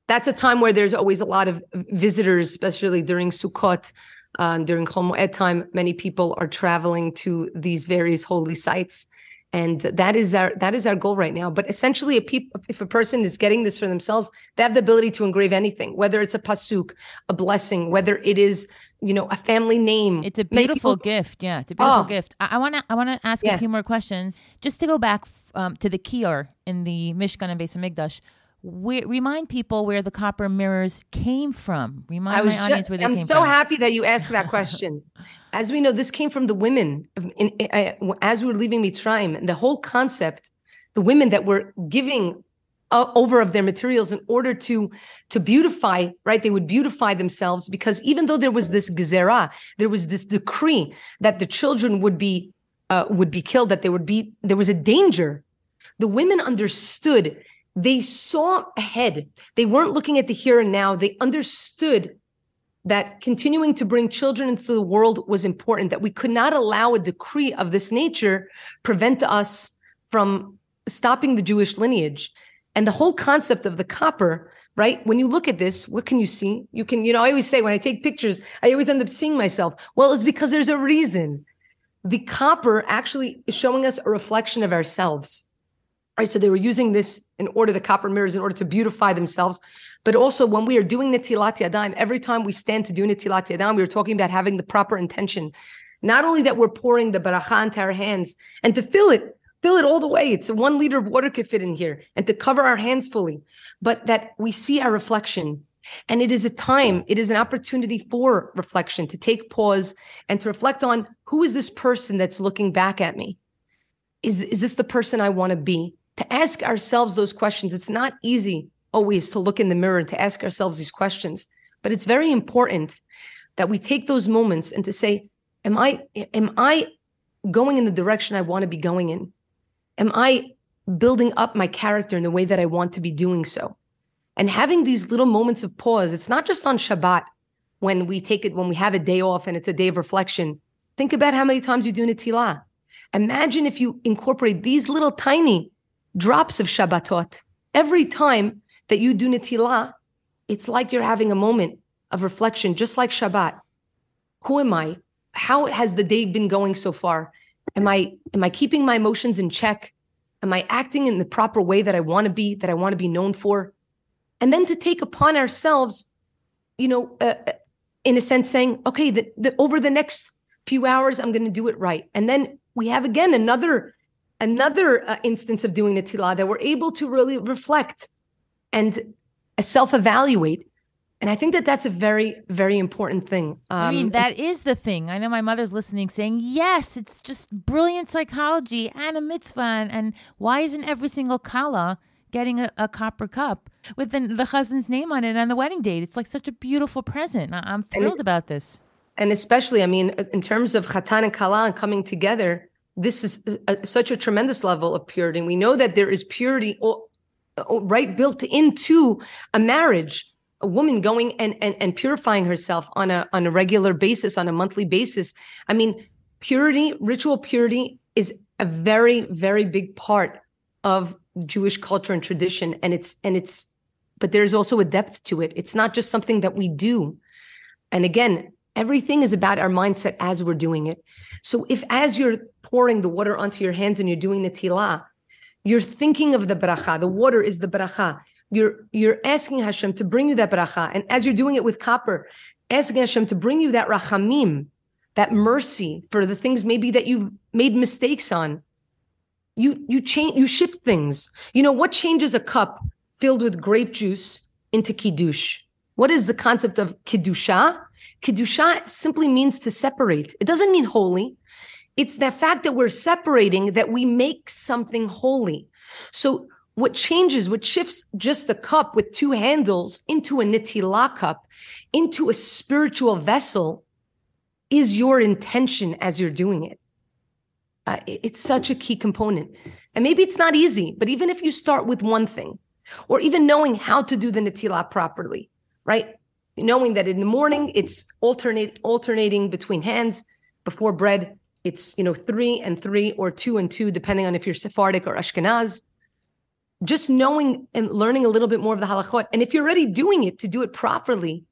that's a time where there's always a lot of visitors, especially during Sukkot, uh, during Chol Moed time. Many people are traveling to these various holy sites, and that is our that is our goal right now. But essentially, a peop- if a person is getting this for themselves, they have the ability to engrave anything, whether it's a pasuk, a blessing, whether it is you know a family name. It's a beautiful people- gift. Yeah, it's a beautiful oh. gift. I want to I want to ask yeah. a few more questions just to go back um, to the kior in the Mishkan and Beis Hamikdash we, remind people where the copper mirrors came from. Remind I was my audience where they came from. I'm came so from. happy that you asked that question. as we know, this came from the women. In, in, as we were leaving Mitzrayim, the whole concept, the women that were giving uh, over of their materials in order to to beautify, right? They would beautify themselves because even though there was this gezerah, there was this decree that the children would be uh, would be killed, that there would be there was a danger. The women understood they saw ahead. They weren't looking at the here and now. They understood that continuing to bring children into the world was important, that we could not allow a decree of this nature prevent us from stopping the Jewish lineage. And the whole concept of the copper, right? When you look at this, what can you see? You can, you know, I always say when I take pictures, I always end up seeing myself. Well, it's because there's a reason. The copper actually is showing us a reflection of ourselves. Right. So they were using this in order, the copper mirrors, in order to beautify themselves. But also when we are doing Netilat Yadayim, every time we stand to do Netilat Yadayim, we are talking about having the proper intention. Not only that we're pouring the baracha into our hands and to fill it, fill it all the way. It's one liter of water could fit in here and to cover our hands fully, but that we see our reflection. And it is a time, it is an opportunity for reflection, to take pause and to reflect on who is this person that's looking back at me? Is, is this the person I want to be? To ask ourselves those questions. It's not easy always to look in the mirror and to ask ourselves these questions, but it's very important that we take those moments and to say, am I am I going in the direction I want to be going in? Am I building up my character in the way that I want to be doing so? And having these little moments of pause, it's not just on Shabbat when we take it, when we have a day off and it's a day of reflection. Think about how many times you do Netilah. Imagine if you incorporate these little tiny drops of Shabbatot. Every time that you do Netilah, it's like you're having a moment of reflection, just like Shabbat. Who am I? How has the day been going so far? Am I am I keeping my emotions in check? Am I acting in the proper way that I want to be, that I want to be known for? And then to take upon ourselves, you know, uh, uh in a sense, saying, okay, the, the, over the next few hours, I'm going to do it right. And then we have again another another uh, instance of doing Netilah that we're able to really reflect and uh, self-evaluate and I think that that's a very, very important thing. Um, I mean, that is the thing. I know my mother's listening saying, yes, it's just brilliant psychology and a mitzvah. And, and why isn't every single kala getting a, a copper cup with the, the husband's name on it on the wedding date? It's like such a beautiful present. I, am thrilled about this. And especially, I mean, in terms of chatan and kala and coming together, this is a, such a tremendous level of purity. And we know that there is purity right built into a marriage a woman going and, and and purifying herself on a on a regular basis on a monthly basis. I mean purity ritual purity is a very very big part of jewish culture and tradition and it's and it's but there's also a depth to it. It's not just something that we do. And again everything is about our mindset as we're doing it so if as you're pouring the water onto your hands and you're doing the tila, you're thinking of the bracha. The water is the bracha. You're you're asking Hashem to bring you that bracha, and as you're doing it with copper, asking Hashem to bring you that rachamim, that mercy for the things maybe that you've made mistakes on. You you change you shift things. You know what changes a cup filled with grape juice into kiddush? What is the concept of kiddusha? Kiddusha simply means to separate. It doesn't mean holy. It's the fact that we're separating that we make something holy. So what changes, what shifts just the cup with two handles into a nitilah cup, into a spiritual vessel, is your intention as you're doing it. Uh, it's such a key component. And maybe it's not easy, but even if you start with one thing, or even knowing how to do the nitilah properly, right? Knowing that in the morning it's alternate alternating between hands before bread, it's you know three and three or two and two depending on if you're sephardic or ashkenaz just knowing and learning a little bit more of the halachot. And if you're already doing it, to do it properly,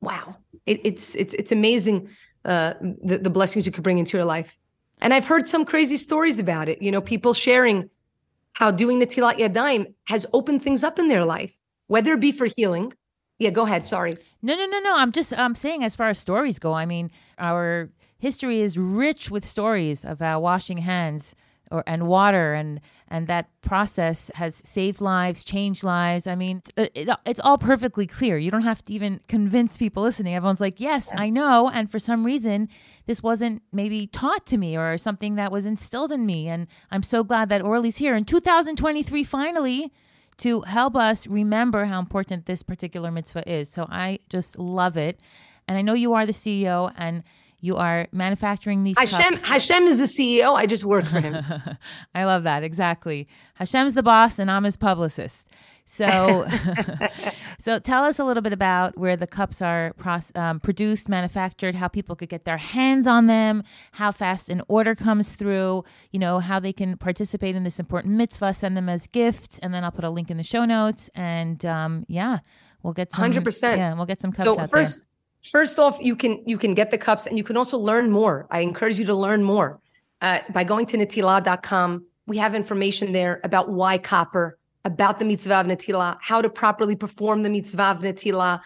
wow, it, it's it's it's amazing uh, the the blessings you could bring into your life. And I've heard some crazy stories about it. You know, people sharing how doing Netilat Yadayim has opened things up in their life, whether it be for healing. Yeah, go ahead. Sorry. No, no, no, no. I'm just I'm saying as far as stories go. I mean, our history is rich with stories of how washing hands or and water and and that process has saved lives, changed lives. I mean, it, it, it's all perfectly clear. You don't have to even convince people listening. Everyone's like, "Yes, I know." And for some reason, this wasn't maybe taught to me or something that was instilled in me. And I'm so glad that Orly's here in 2023 finally to help us remember how important this particular mitzvah is. So I just love it. And I know you are the CEO and you are manufacturing these Hashem, cups. Hashem is the CEO. I just work for him. I love that. Exactly. Hashem's the boss and I'm his publicist. So, so tell us a little bit about where the cups are um, produced, manufactured, how people could get their hands on them, how fast an order comes through, you know, how they can participate in this important mitzvah, send them as gifts, and then I'll put a link in the show notes. And um, yeah, we'll get some. Hundred percent. Yeah, we'll get some cups so out first, there. First off, you can you can get the cups and you can also learn more. I encourage you to learn more uh, by going to Netillah.com. We have information there about why copper, about the mitzvah of natila, how to properly perform the mitzvah of natila,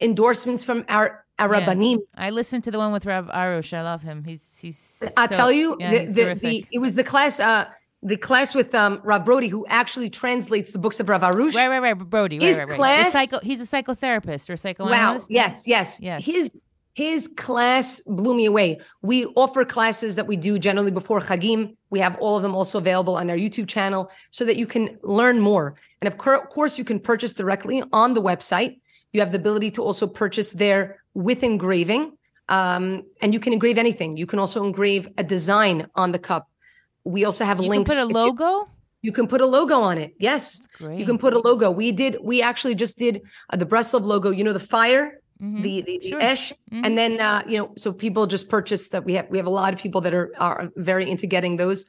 endorsements from our our Yeah. rabbanim. I listened to the one with Rav Arush. I love him. He's he's. I so- tell you, yeah, the, the, the it was the class uh the class with um Rav Brody who actually translates the books of Rav Arush. Right, right, right. Brody. Right, His right, right. class- psycho, he's a psychotherapist or Wow. psychoanalyst. Yes, yes. Yes. His his class blew me away. We offer classes that we do generally before Chagim. We have all of them also available on our YouTube channel so that you can learn more. And of course, you can purchase directly on the website. You have the ability to also purchase there with engraving. Um, and you can engrave anything. You can also engrave a design on the cup. We also have links. You can links. put a if you- logo. You, can put a logo on it. Yes. Great. You can put a logo. We did, we actually just did uh, the Breslov logo, you know, the fire, Mhm. the, the, the Sure. esh, Mhm. and then uh, you know, so people just purchase that. We have we have a lot of people that are are very into getting those.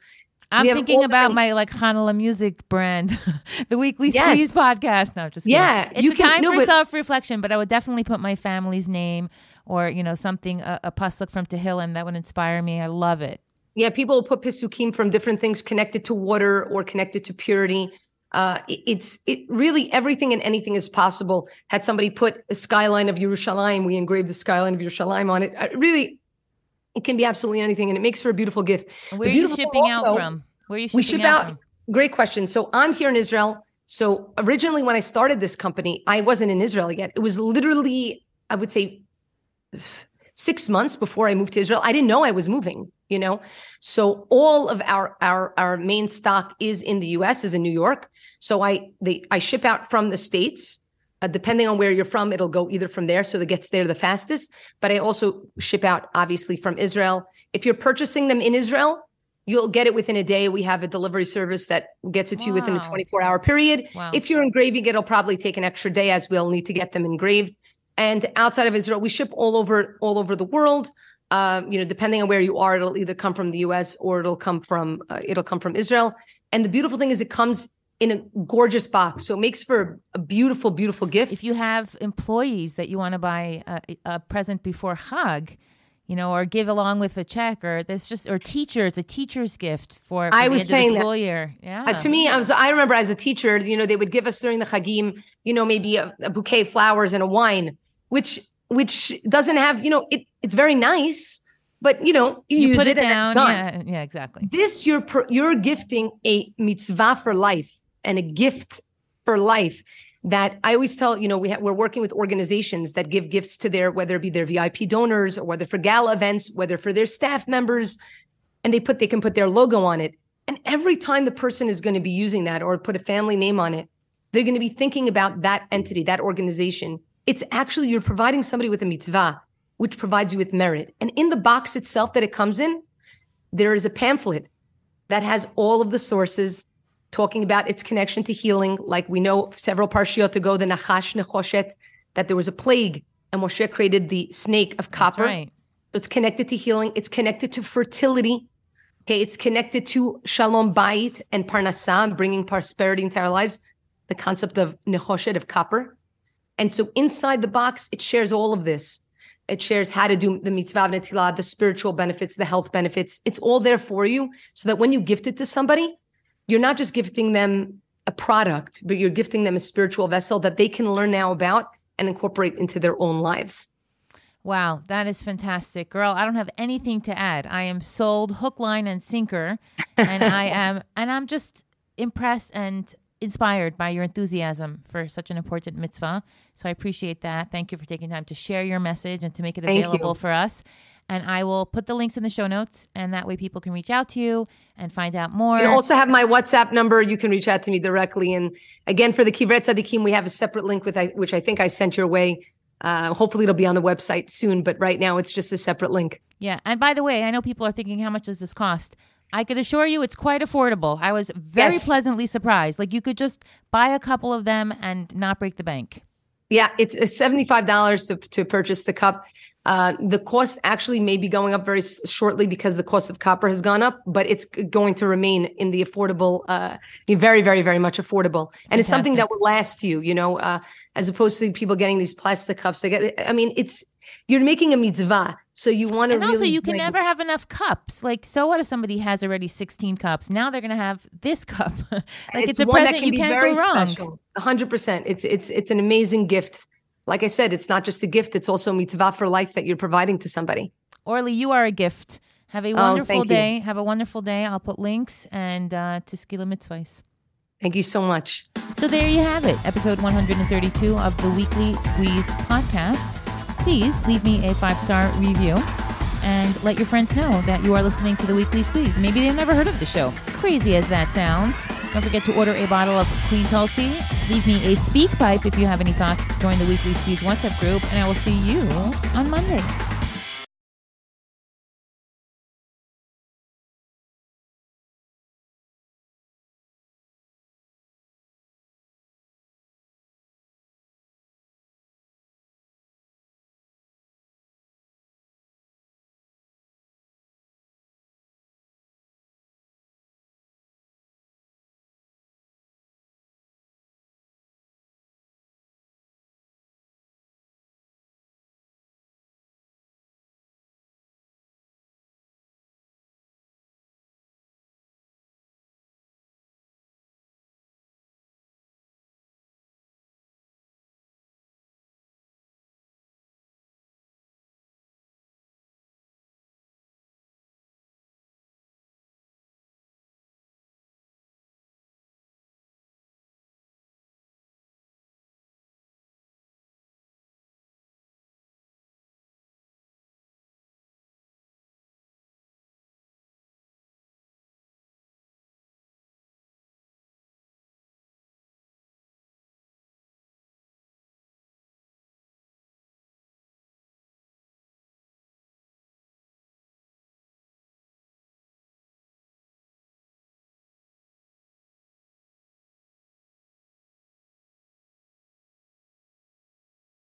I'm thinking about my like Chanale music brand, the Weekly Yes. Squeeze podcast. No, just kidding. Yeah, it's you a can- time no, for but- self reflection. But I would definitely put my family's name or you know something a, a pasuk from Tehillim that would inspire me. I love it. Yeah, people will put pisukim from different things connected to water or connected to purity. Uh, it- it's it really everything and anything is possible. Had somebody put a skyline of Yerushalayim, we engraved the skyline of Yerushalayim on it. Uh, really, it can be absolutely anything, and it makes for a beautiful gift. Where The are you shipping out from? Where are you shipping We ship out, out. from? Great question. So I'm here in Israel. So originally, when I started this company, I wasn't in Israel yet. It was literally, I would say, six months before I moved to Israel. I didn't know I was moving. You know, so all of our our our main stock is in the U.S. is in New York. So I they I ship out from the states. Uh, depending on where you're from, it'll go either from there, so that gets there the fastest. But I also ship out, obviously, from Israel. If you're purchasing them in Israel, you'll get it within a day. We have a delivery service that gets it to you within a 24 hour period. Wow. If you're engraving, it'll probably take an extra day as we'll need to get them engraved. And outside of Israel, we ship all over all over the world. Um, you know, depending on where you are, it'll either come from the U.S. or it'll come from uh, it'll come from Israel. And the beautiful thing is, it comes in a gorgeous box, so it makes for a beautiful, beautiful gift. if you have employees that you want to buy a, a present before Hug, you know, or give along with a check, or there's just or teachers, a teacher's gift for, for I was saying of that. the school year. Yeah, Uh, to me, I was I remember as a teacher, you know, they would give us during the Chagim, you know, maybe a, a bouquet of flowers and a wine, which which doesn't have, you know, it it's very nice, but you know, you, you use put it, it down. Yeah, yeah, exactly. This you're you're gifting a mitzvah for life and a gift for life that I always tell, you know, we ha- we're working with organizations that give gifts to their whether it be their VIP donors or whether for gala events, whether for their staff members, and they put they can put their logo on it. And every time the person is going to be using that or put a family name on it, they're going to be thinking about that entity, that organization. It's actually you're providing somebody with a mitzvah, which provides you with merit. And in the box itself that it comes in, there is a pamphlet that has all of the sources talking about its connection to healing. Like we know several parshiot ago, the Nachash Nechoshet, that there was a plague and Moshe created the snake of copper. right. So it's connected to healing. It's connected to fertility. Okay, it's connected to shalom bayit and parnasah, bringing prosperity into our lives. The concept of nechoshet of copper, and so inside the box, it shares all of this. It shares how to do the mitzvah of netilah, the spiritual benefits, the health benefits. It's all there for you, so that when you gift it to somebody, you're not just gifting them a product, but you're gifting them a spiritual vessel that they can learn now about and incorporate into their own lives. Wow, that is fantastic. Girl, I don't have anything to add. I am sold hook, line, and sinker. And I am and I'm just impressed and inspired by your enthusiasm for such an important mitzvah. So I appreciate that. Thank you for taking time to share your message and to make it available for us. And I will put the links in the show notes, and that way people can reach out to you and find out more. You also have my WhatsApp number. You can reach out to me directly. And again, for the kivrei tzadikim, we have a separate link with which I think I sent your way. Uh, hopefully, it'll be on the website soon. But right now, it's just a separate link. Yeah. And by the way, I know people are thinking, how much does this cost? I can assure you it's quite affordable. I was very yes. pleasantly surprised. Like you could just buy a couple of them and not break the bank. Yeah, it's, it's $75 to, to purchase the cup. Uh, the cost actually may be going up very shortly because the cost of copper has gone up, but it's going to remain in the affordable, uh, very, very, very much affordable. And Fantastic. it's something that will last you, you know, uh, as opposed to people getting these plastic cups. They get, I mean, it's, you're making a mitzvah. So you want to And also you can never have enough cups. Like so what if somebody has already 16 cups? Now they're going to have this cup. like it's, it's a present can you can't go wrong. Special. 100%. It's it's it's an amazing gift like I said, it's not just a gift, it's also a mitzvah for life that you're providing to somebody. Orly, you are a gift. Have a oh, wonderful oh, day. You. Have a wonderful day. I'll put links and uh, to Skila Mitzvahs. Thank you so much. So there you have it, episode 132 of the Weekly Squeeze podcast. Please leave me a five star review and let your friends know that you are listening to the Weekly Squeeze. Maybe they've never heard of the show. Crazy as that sounds. Don't forget to order a bottle of Queen Tulsi. Leave me a SpeakPipe if you have any thoughts. Join the Weekly Squeeze WhatsApp group, and I will see you on Monday.